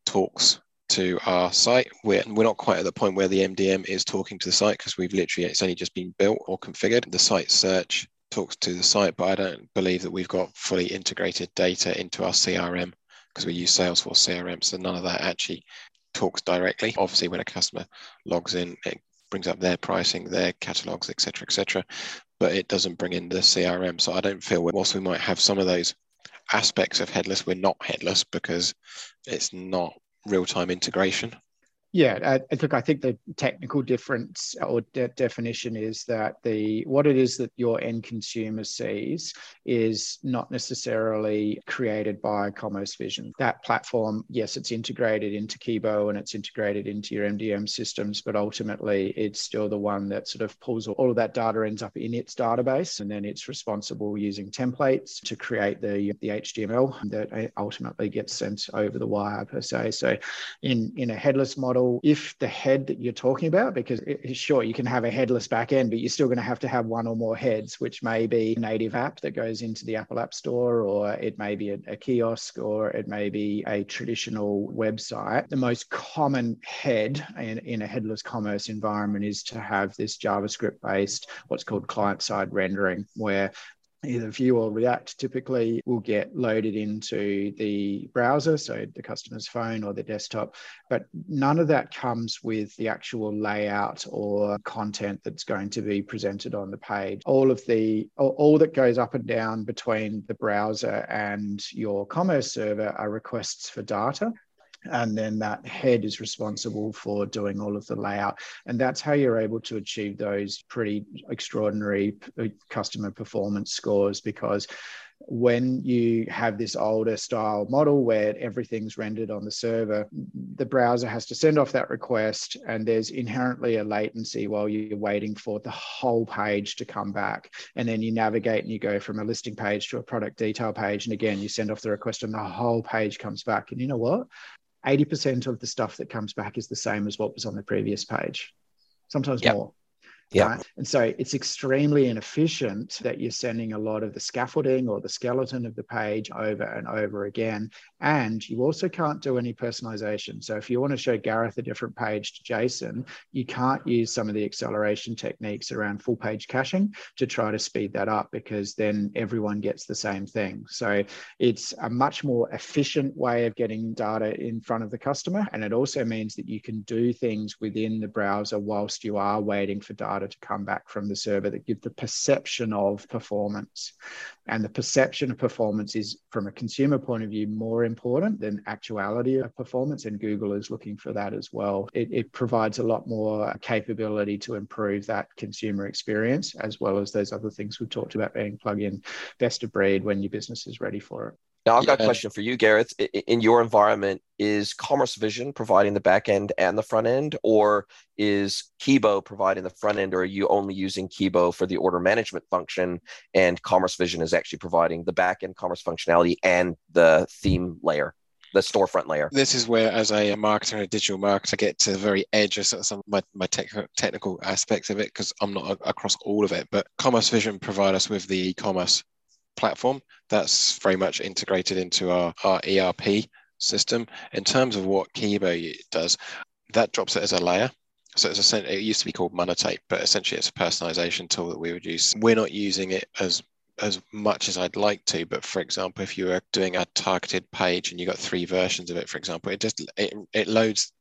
talks to our site. We're, we're not quite at the point where the MDM is talking to the site because we've literally, it's only just been built or configured. The site search talks to the site, but I don't believe that we've got fully integrated data into our CRM because we use Salesforce CRM. So none of that actually talks directly. Obviously, when a customer logs in, it brings up their pricing, their catalogs, etc., etc. But it doesn't bring in the CRM. So I don't feel, whilst we might have some of those aspects of headless, we're not headless because it's not real time integration. Yeah, uh, look, I think the technical difference or de- definition is that the what it is that your end consumer sees is not necessarily created by Commerce Vision. That platform, yes, it's integrated into Kibo and it's integrated into your MDM systems, but ultimately it's still the one that sort of pulls all of that data ends up in its database, and then it's responsible using templates to create the the HTML that ultimately gets sent over the wire per se. So, in in a headless model if the head that you're talking about, because it, sure, you can have a headless backend, but you're still going to have to have one or more heads, which may be a native app that goes into the Apple App Store, or it may be a, a kiosk, or it may be a traditional website. The most common head in, in a headless commerce environment is to have this JavaScript based, what's called client side rendering, where either Vue or React typically will get loaded into the browser, so the customer's phone or the desktop, but none of that comes with the actual layout or content that's going to be presented on the page. All of the all that goes up and down between the browser and your commerce server are requests for data and then that head is responsible for doing all of the layout and that's how you're able to achieve those pretty extraordinary uh, customer performance scores because when you have this older style model where everything's rendered on the server, the browser has to send off that request, and there's inherently a latency while you're waiting for the whole page to come back. And then you navigate and you go from a listing page to a product detail page. And again, you send off the request, and the whole page comes back. And you know what? 80% of the stuff that comes back is the same as what was on the previous page, sometimes yep. more. Yeah. Right? And so it's extremely inefficient that you're sending a lot of the scaffolding or the skeleton of the page over and over again. And you also can't do any personalization. So if you want to show Gareth a different page to Jason, you can't use some of the acceleration techniques around full page caching to try to speed that up because then everyone gets the same thing. So it's a much more efficient way of getting data in front of the customer. And it also means that you can do things within the browser whilst you are waiting for data data to come back from the server that give the perception of performance. And the perception of performance is, from a consumer point of view, more important than actuality of performance. And Google is looking for that as well. It, it provides a lot more capability to improve that consumer experience, as well as those other things we've talked about being plug in best of breed when your business is ready for it. Now, I've got a question for you, Gareth. In your environment, is Commerce Vision providing the back end and the front end, or is Kibo providing the front end, or are you only using Kibo for the order management function and Commerce Vision is actually providing the back end commerce functionality and the theme layer? the storefront layer. This is where, as a marketer and a digital marketer, I get to the very edge of some of my, my tech, technical aspects of it because I'm not across all of it. But Commerce Vision provide us with the e-commerce platform that's very much integrated into our, our ERP system. In terms of what Kibo does, that drops it as a layer. So it's a, it used to be called Monetate, but essentially it's a personalization tool that we would use. We're not using it as as much as I'd like to, but for example, if you were doing a targeted page and you got three versions of it, for example, it just it, it loads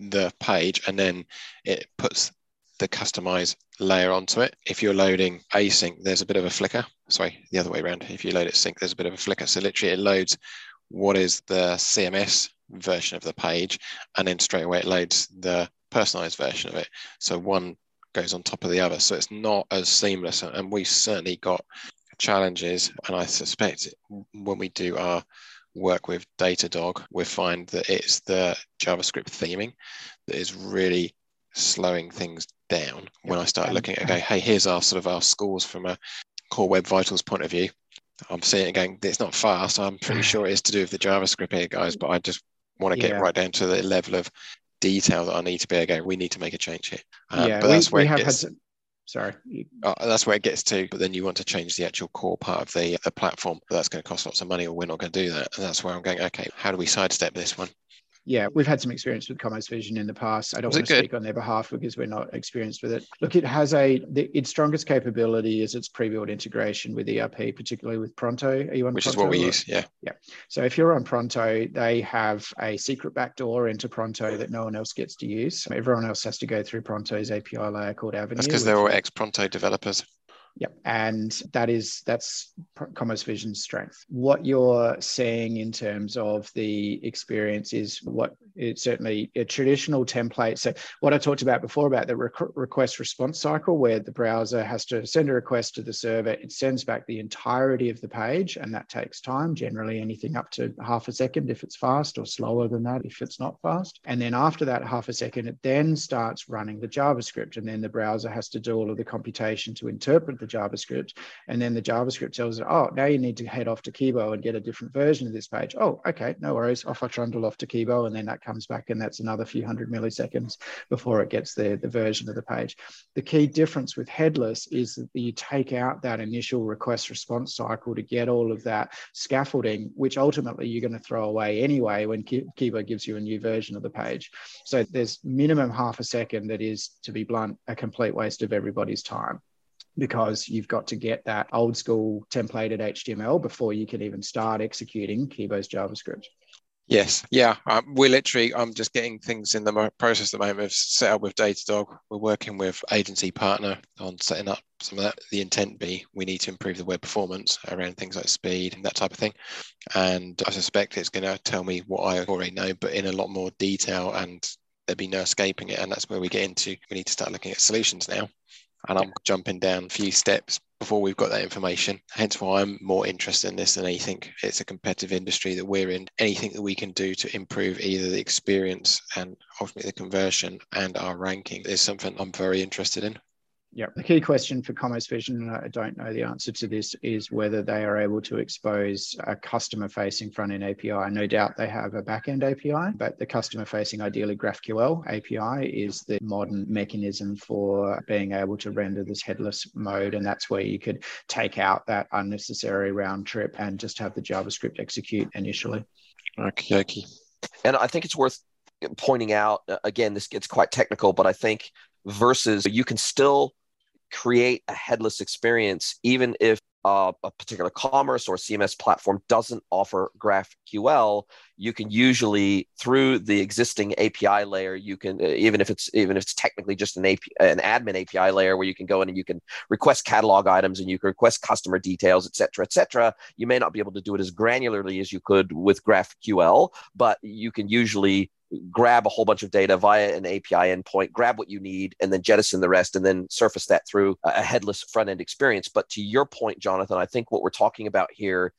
the page and then it puts the customize layer onto it. If you're loading async, there's a bit of a flicker. Sorry, the other way around. If you load it sync, there's a bit of a flicker. So literally it loads what is the CMS version of the page, and then straight away it loads the personalized version of it. So one goes on top of the other. So it's not as seamless. And we've certainly got challenges. And I suspect when we do our work with Datadog, we find that it's the JavaScript theming that is really slowing things down when I start looking at okay, hey, here's our sort of our scores from a core web vitals point of view. I'm seeing it going, it's not fast. I'm pretty sure it is to do with the JavaScript here, guys, but I just want to get yeah. right down to the level of detail that I need to be again. We need to make a change here. Um, yeah, but that's we, where we have gets, had some, sorry. Uh, that's where it gets to, but then you want to change the actual core part of the, the platform. That's going to cost lots of money, or we're not going to do that. And that's where I'm going, okay, how do we sidestep this one? Yeah, we've had some experience with Commerce Vision in the past. I don't want to good? speak on their behalf because we're not experienced with it. Look, it has a the, its strongest capability is its pre-built integration with ERP, particularly with Pronto. Are you on Which Pronto is what we or? use, yeah. Yeah. So if you're on Pronto, they have a secret backdoor into Pronto that no one else gets to use. Everyone else has to go through Pronto's API layer called Avenue. That's because they're all ex-Pronto developers. Yep. And that is that's Commerce Vision's strength. What you're seeing in terms of the experience is what it's certainly a traditional template. So what I talked about before about the request response cycle, where the browser has to send a request to the server, it sends back the entirety of the page, and that takes time. Generally, anything up to half a second if it's fast, or slower than that if it's not fast. And then after that half a second, it then starts running the JavaScript, and then the browser has to do all of the computation to interpret the JavaScript. And then the JavaScript tells it, oh, now you need to head off to Kibo and get a different version of this page. Oh, okay, no worries. Off I trundle off to Kibo. And then that comes back and that's another few hundred milliseconds before it gets the, the version of the page. The key difference with headless is that you take out that initial request response cycle to get all of that scaffolding, which ultimately you're going to throw away anyway when Kibo gives you a new version of the page. So there's minimum half a second that is, to be blunt, a complete waste of everybody's time because you've got to get that old school templated HTML before you can even start executing Kibo's JavaScript. Yes, yeah, um, we're literally. I'm just getting things in the process at the moment. We've set up with Datadog. We're working with agency partner on setting up some of that. The intent be we need to improve the web performance around things like speed and that type of thing. And I suspect it's going to tell me what I already know, but in a lot more detail, and there'd be no escaping it. And that's where we get into. We need to start looking at solutions now and I'm jumping down a few steps before we've got that information. Hence why I'm more interested in this than anything. It's a competitive industry that we're in. Anything that we can do to improve either the experience and ultimately the conversion and our ranking is something I'm very interested in. Yeah, the key question for Commerce Vision, and I don't know the answer to this, is whether they are able to expose a customer facing front end API. No doubt they have a back end API, but the customer facing, ideally GraphQL API, is the modern mechanism for being able to render this headless mode. And that's where you could take out that unnecessary round trip and just have the JavaScript execute initially. Okay, okay. And I think it's worth pointing out uh, again, this gets quite technical, but I think versus you can still create a headless experience, even if uh, a particular commerce or CMS platform doesn't offer GraphQL, you can usually through the existing API layer, you can uh, even if it's even if it's technically just an AP, an admin API layer where you can go in and you can request catalog items and you can request customer details, et cetera, et cetera. You may not be able to do it as granularly as you could with GraphQL, but you can usually grab a whole bunch of data via an API endpoint, grab what you need, and then jettison the rest, and then surface that through a headless front end experience. But to your point, Jonathan, I think what we're talking about here,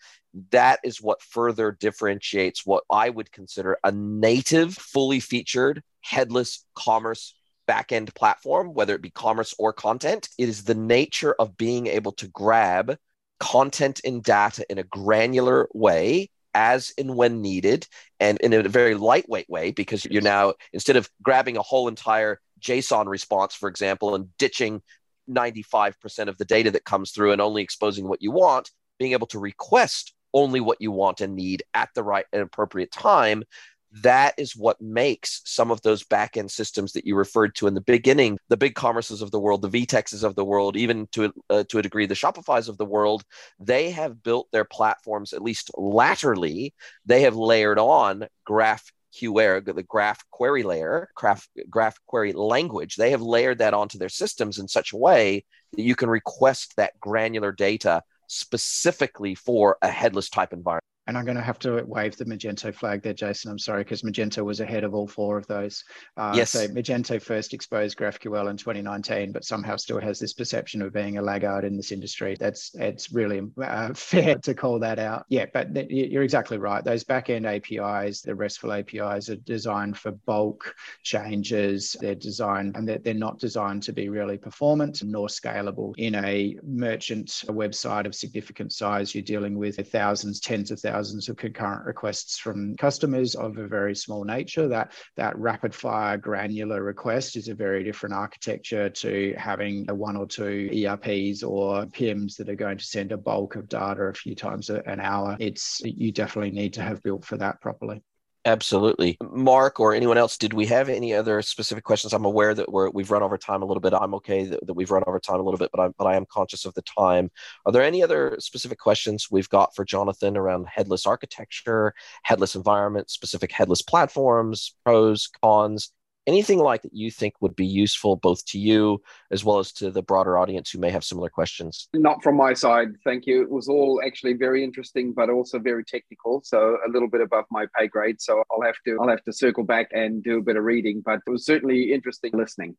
that is what further differentiates what I would consider a native, fully featured, headless commerce backend platform, whether it be commerce or content. It is the nature of being able to grab content and data in a granular way as and when needed and in a very lightweight way because you're now instead of grabbing a whole entire json response for example and ditching 95% of the data that comes through and only exposing what you want being able to request only what you want and need at the right and appropriate time that is what makes some of those back-end systems that you referred to in the beginning the BigCommerces of the world the vtexes of the world even to, uh, to a degree the shopify's of the world they have built their platforms at least laterally they have layered on graph QA, the graph query layer, graph, graph query language, they have layered that onto their systems in such a way that you can request that granular data specifically for a headless type environment. And I'm going to have to wave the Magento flag there, Jason. I'm sorry, because Magento was ahead of all four of those. Uh, yes. So Magento first exposed GraphQL in 2019, but somehow still has this perception of being a laggard in this industry. That's it's really uh, fair to call that out. Yeah, but th- you're exactly right. Those backend APIs, the RESTful APIs, are designed for bulk changes. They're designed and they're, they're not designed to be really performant nor scalable. In a merchant website of significant size, you're dealing with thousands, tens of thousands thousands of concurrent requests from customers of a very small nature. That that rapid fire granular request is a very different architecture to having a one or two ERPs or PIMs that are going to send a bulk of data a few times an hour. It's you definitely need to have built for that properly. Absolutely. Mark or anyone else, did we have any other specific questions? I'm aware that we're, we've run over time a little bit. I'm okay that, that we've run over time a little bit, but, I'm, but I am conscious of the time. Are there any other specific questions we've got for Jonathan around headless architecture, headless environment, specific headless platforms, pros, cons, anything like that you think would be useful both to you as well as to the broader audience who may have similar questions? Not from my side, thank you. It was all actually very interesting, but also very technical. So a little bit above my pay grade. So I'll have to I'll have to circle back and do a bit of reading. But it was certainly interesting listening.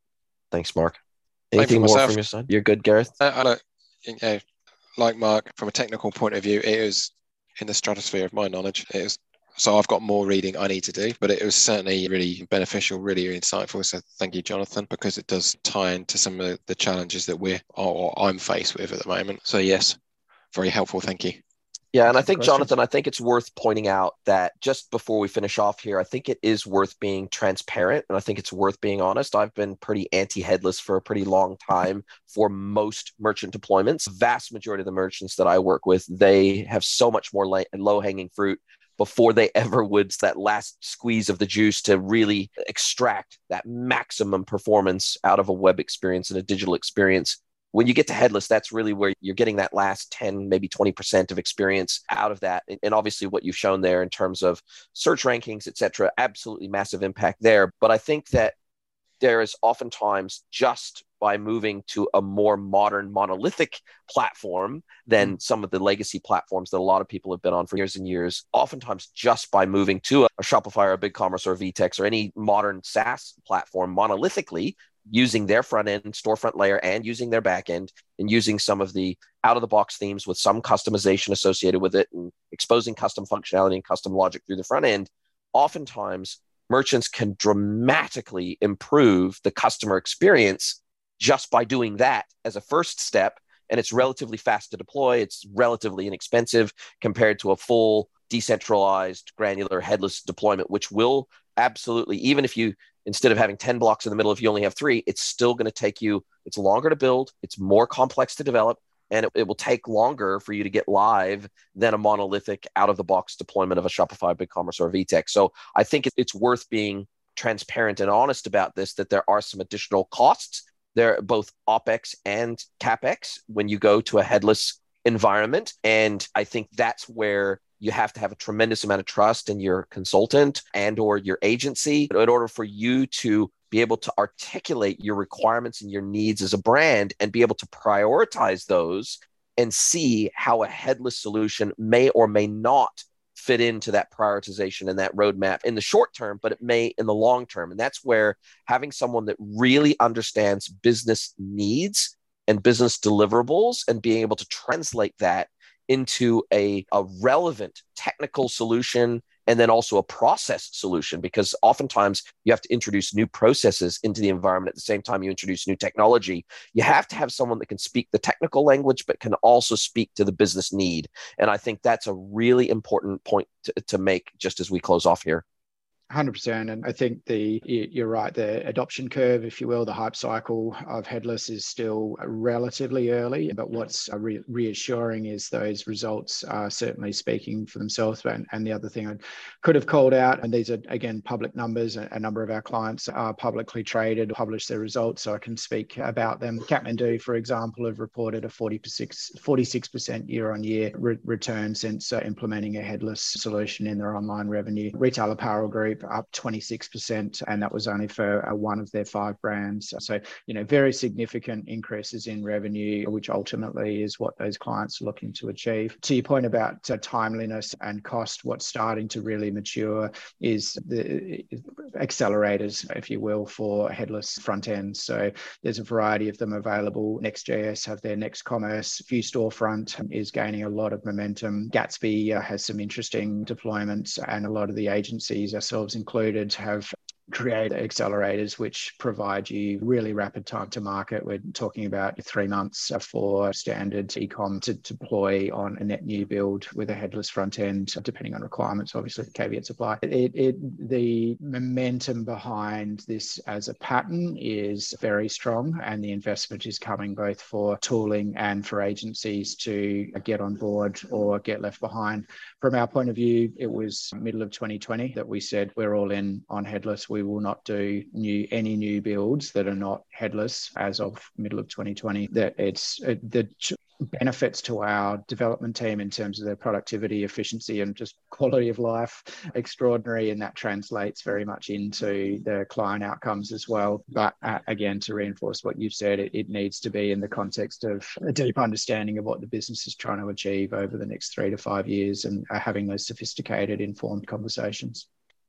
Thanks, Mark. Anything more from your side? You're good, Gareth. I, I you know, like Mark, from a technical point of view, it is in the stratosphere of my knowledge. It is so I've got more reading I need to do, but it was certainly really beneficial, really insightful. So thank you, Jonathan, because it does tie into some of the challenges that we're or I'm faced with at the moment. So yes, very helpful. Thank you. Yeah, and I think Jonathan, I think it's worth pointing out that just before we finish off here, I think it is worth being transparent and I think it's worth being honest. I've been pretty anti-headless for a pretty long time for most merchant deployments. Vast majority of the merchants that I work with, they have so much more low-hanging fruit before they ever would that last squeeze of the juice to really extract that maximum performance out of a web experience and a digital experience. When you get to headless that's really where you're getting that last 10 maybe 20% of experience out of that. And obviously what you've shown there in terms of search rankings etc absolutely massive impact there. But i think that there is oftentimes just by moving to a more modern monolithic platform than mm. some of the legacy platforms that a lot of people have been on for years and years. Oftentimes, just by moving to a Shopify or a BigCommerce or a VTEX or any modern SaaS platform monolithically, using their front end storefront layer and using their back end and using some of the out of the box themes with some customization associated with it and exposing custom functionality and custom logic through the front end, oftentimes merchants can dramatically improve the customer experience just by doing that as a first step. And it's relatively fast to deploy. It's relatively inexpensive compared to a full decentralized granular headless deployment, which will absolutely, even if you, instead of having 10 blocks in the middle, if you only have three, it's still going to take you, it's longer to build, it's more complex to develop, and it, it, will take longer for you to get live than a monolithic out of the box deployment of a Shopify, BigCommerce, or VTEX. So I think it's worth being transparent and honest about this that there are some additional costs they're both OPEX and CAPEX when you go to a headless environment. And I think that's where you have to have a tremendous amount of trust in your consultant and or your agency in order for you to be able to articulate your requirements and your needs as a brand and be able to prioritize those and see how a headless solution may or may not fit into that prioritization and that roadmap in the short term, but it may in the long term. And that's where having someone that really understands business needs and business deliverables and being able to translate that into a, a relevant technical solution and then also a process solution because oftentimes you have to introduce new processes into the environment at the same time you introduce new technology. You have to have someone that can speak the technical language but can also speak to the business need. And i think that's a really important point to, to make just as we close off here 100% and i think the you're right the adoption curve if you will the hype cycle of headless is still relatively early but what's re- reassuring is those results are certainly speaking for themselves. And, and the other thing i could have called out and these are again public numbers a, number of our clients are publicly traded publish their results so i can speak about them. Kathmandu for example have reported a 46 46% year on year return since uh, implementing a headless solution in their online revenue. Retail apparel group group up 26%, and that was only for uh, one of their five brands. So, you know, very significant increases in revenue, which ultimately is what those clients are looking to achieve. To your point about uh, timeliness and cost, what's starting to really mature is the accelerators, if you will, for headless front ends. So there's a variety of them available. Next.js have their Next Commerce. Vue Storefront is gaining a lot of momentum. Gatsby uh, has some interesting deployments, and a lot of the agencies, are ourselves included, have create accelerators which provide you really rapid time to market. We're talking about three months for standard ecom to deploy on a net new build with a headless front end, depending on requirements. Obviously, caveats apply. It, it, the momentum behind this as a pattern is very strong, and the investment is coming both for tooling and for agencies to get on board or get left behind. From our point of view, it was middle of 2020 that we said we're all in on headless. We will not do new any new builds that are not headless as of middle of 2020. That it's it, the benefits to our development team in terms of their productivity, efficiency, and just quality of life extraordinary. And that translates very much into the client outcomes as well. But uh, again, to reinforce what you've said, it, it needs to be in the context of a deep understanding of what the business is trying to achieve over the next three to five years and uh, having those sophisticated, informed conversations.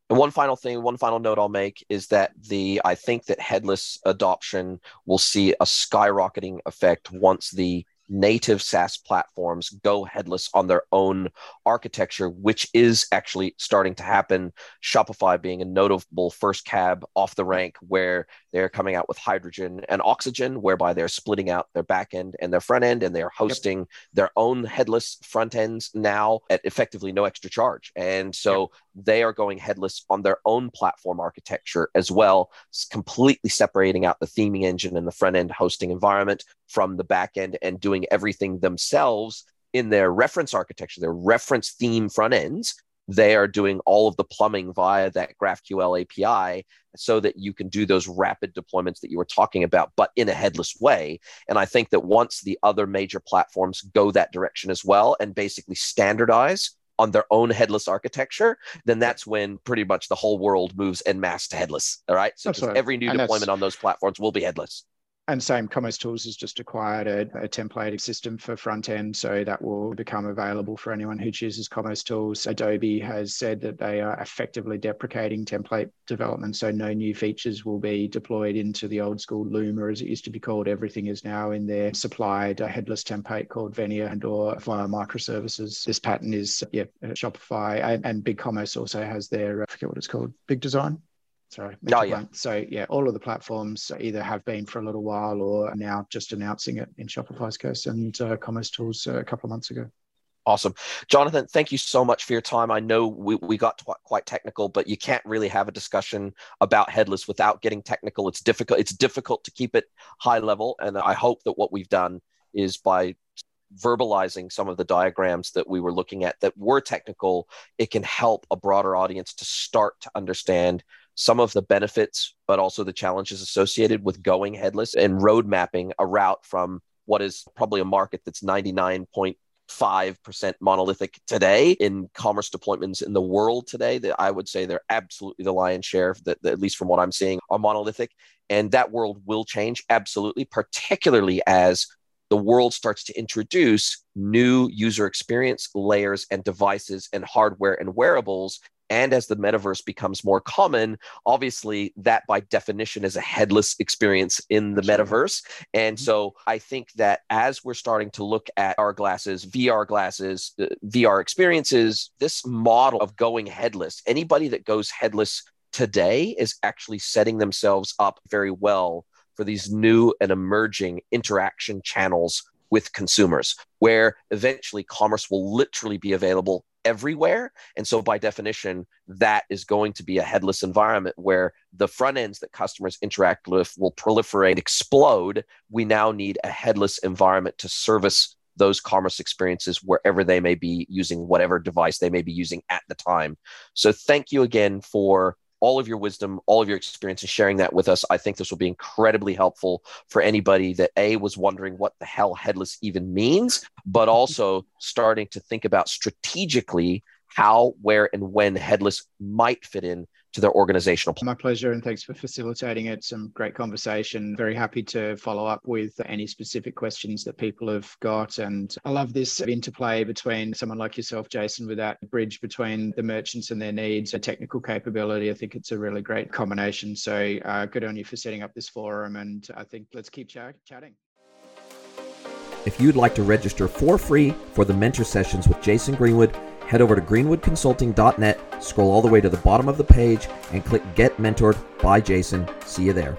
And one final thing, one final note I'll make is that the I think that headless adoption will see a skyrocketing effect once the native SaaS platforms go headless on their own architecture, which is actually starting to happen. Shopify being a notable first cab off the rank, where they're coming out with hydrogen and oxygen, whereby they're splitting out their back end and their front end, and they're hosting yep. their own headless front ends now at effectively no extra charge. And so yep. They are going headless on their own platform architecture as well, completely separating out the theming engine and the front end hosting environment from the back end and doing everything themselves in their reference architecture, their reference theme front ends they are doing all of the plumbing via that GraphQL API so that you can do those rapid deployments that you were talking about, but in a headless way. And I think that once the other major platforms go that direction as well and basically standardize on their own headless architecture, then that's when pretty much the whole world moves en masse to headless. All right. So every new and deployment on those platforms will be headless and same commercetools has just acquired a, a templating system for front end so that will become available for anyone who chooses commercetools. Adobe has said that they are effectively deprecating template development so no new features will be deployed into the old school Luma as it used to be called everything is now in their supplied headless template called Venia and or via microservices. This pattern is yeah shopify and, and BigCommerce also has their uh, i forget what it's called big design Sorry. Oh, yeah. So yeah, all of the platforms either have been for a little while or are now just announcing it in Shopify's case and uh, commercetools uh, a couple of months ago. Awesome. Jonathan, thank you so much for your time. I know we, we got quite technical, but you can't really have a discussion about headless without getting technical. It's difficult. It's difficult to keep it high level. And I hope that what we've done is by verbalizing some of the diagrams that we were looking at that were technical, it can help a broader audience to start to understand some of the benefits, but also the challenges associated with going headless and road mapping a route from what is probably a market that's 99.5% monolithic today in commerce deployments in the world today that I would say they're absolutely the lion's share that, at least from what I'm seeing are monolithic. And that world will change absolutely particularly as the world starts to introduce new user experience layers and devices and hardware and wearables and as the metaverse becomes more common, obviously that by definition is a headless experience in the metaverse. And mm-hmm. so I think that as we're starting to look at our glasses, VR glasses, uh, VR experiences, this model of going headless, anybody that goes headless today is actually setting themselves up very well for these new and emerging interaction channels with consumers, where eventually commerce will literally be available everywhere. And so, by definition, that is going to be a headless environment where the front ends that customers interact with will proliferate, explode. We now need a headless environment to service those commerce experiences wherever they may be using whatever device they may be using at the time. So, thank you again for all of your wisdom, all of your experience, and sharing that with us. I think this will be incredibly helpful for anybody that A was wondering what the hell headless even means, but also starting to think about strategically how, where, and when headless might fit in to their organizational plan. My pleasure, and thanks for facilitating it. Some great conversation. Very happy to follow up with any specific questions that people have got. And I love this interplay between someone like yourself, Jason, with that bridge between the merchants and their needs, a technical capability. I think it's a really great combination. So uh, good on you for setting up this forum. And I think let's keep ch- chatting. If you'd like to register for free for the mentor sessions with Jason Greenwood, head over to greenwoodconsulting.net, scroll all the way to the bottom of the page, and click Get Mentored by Jason. See you there.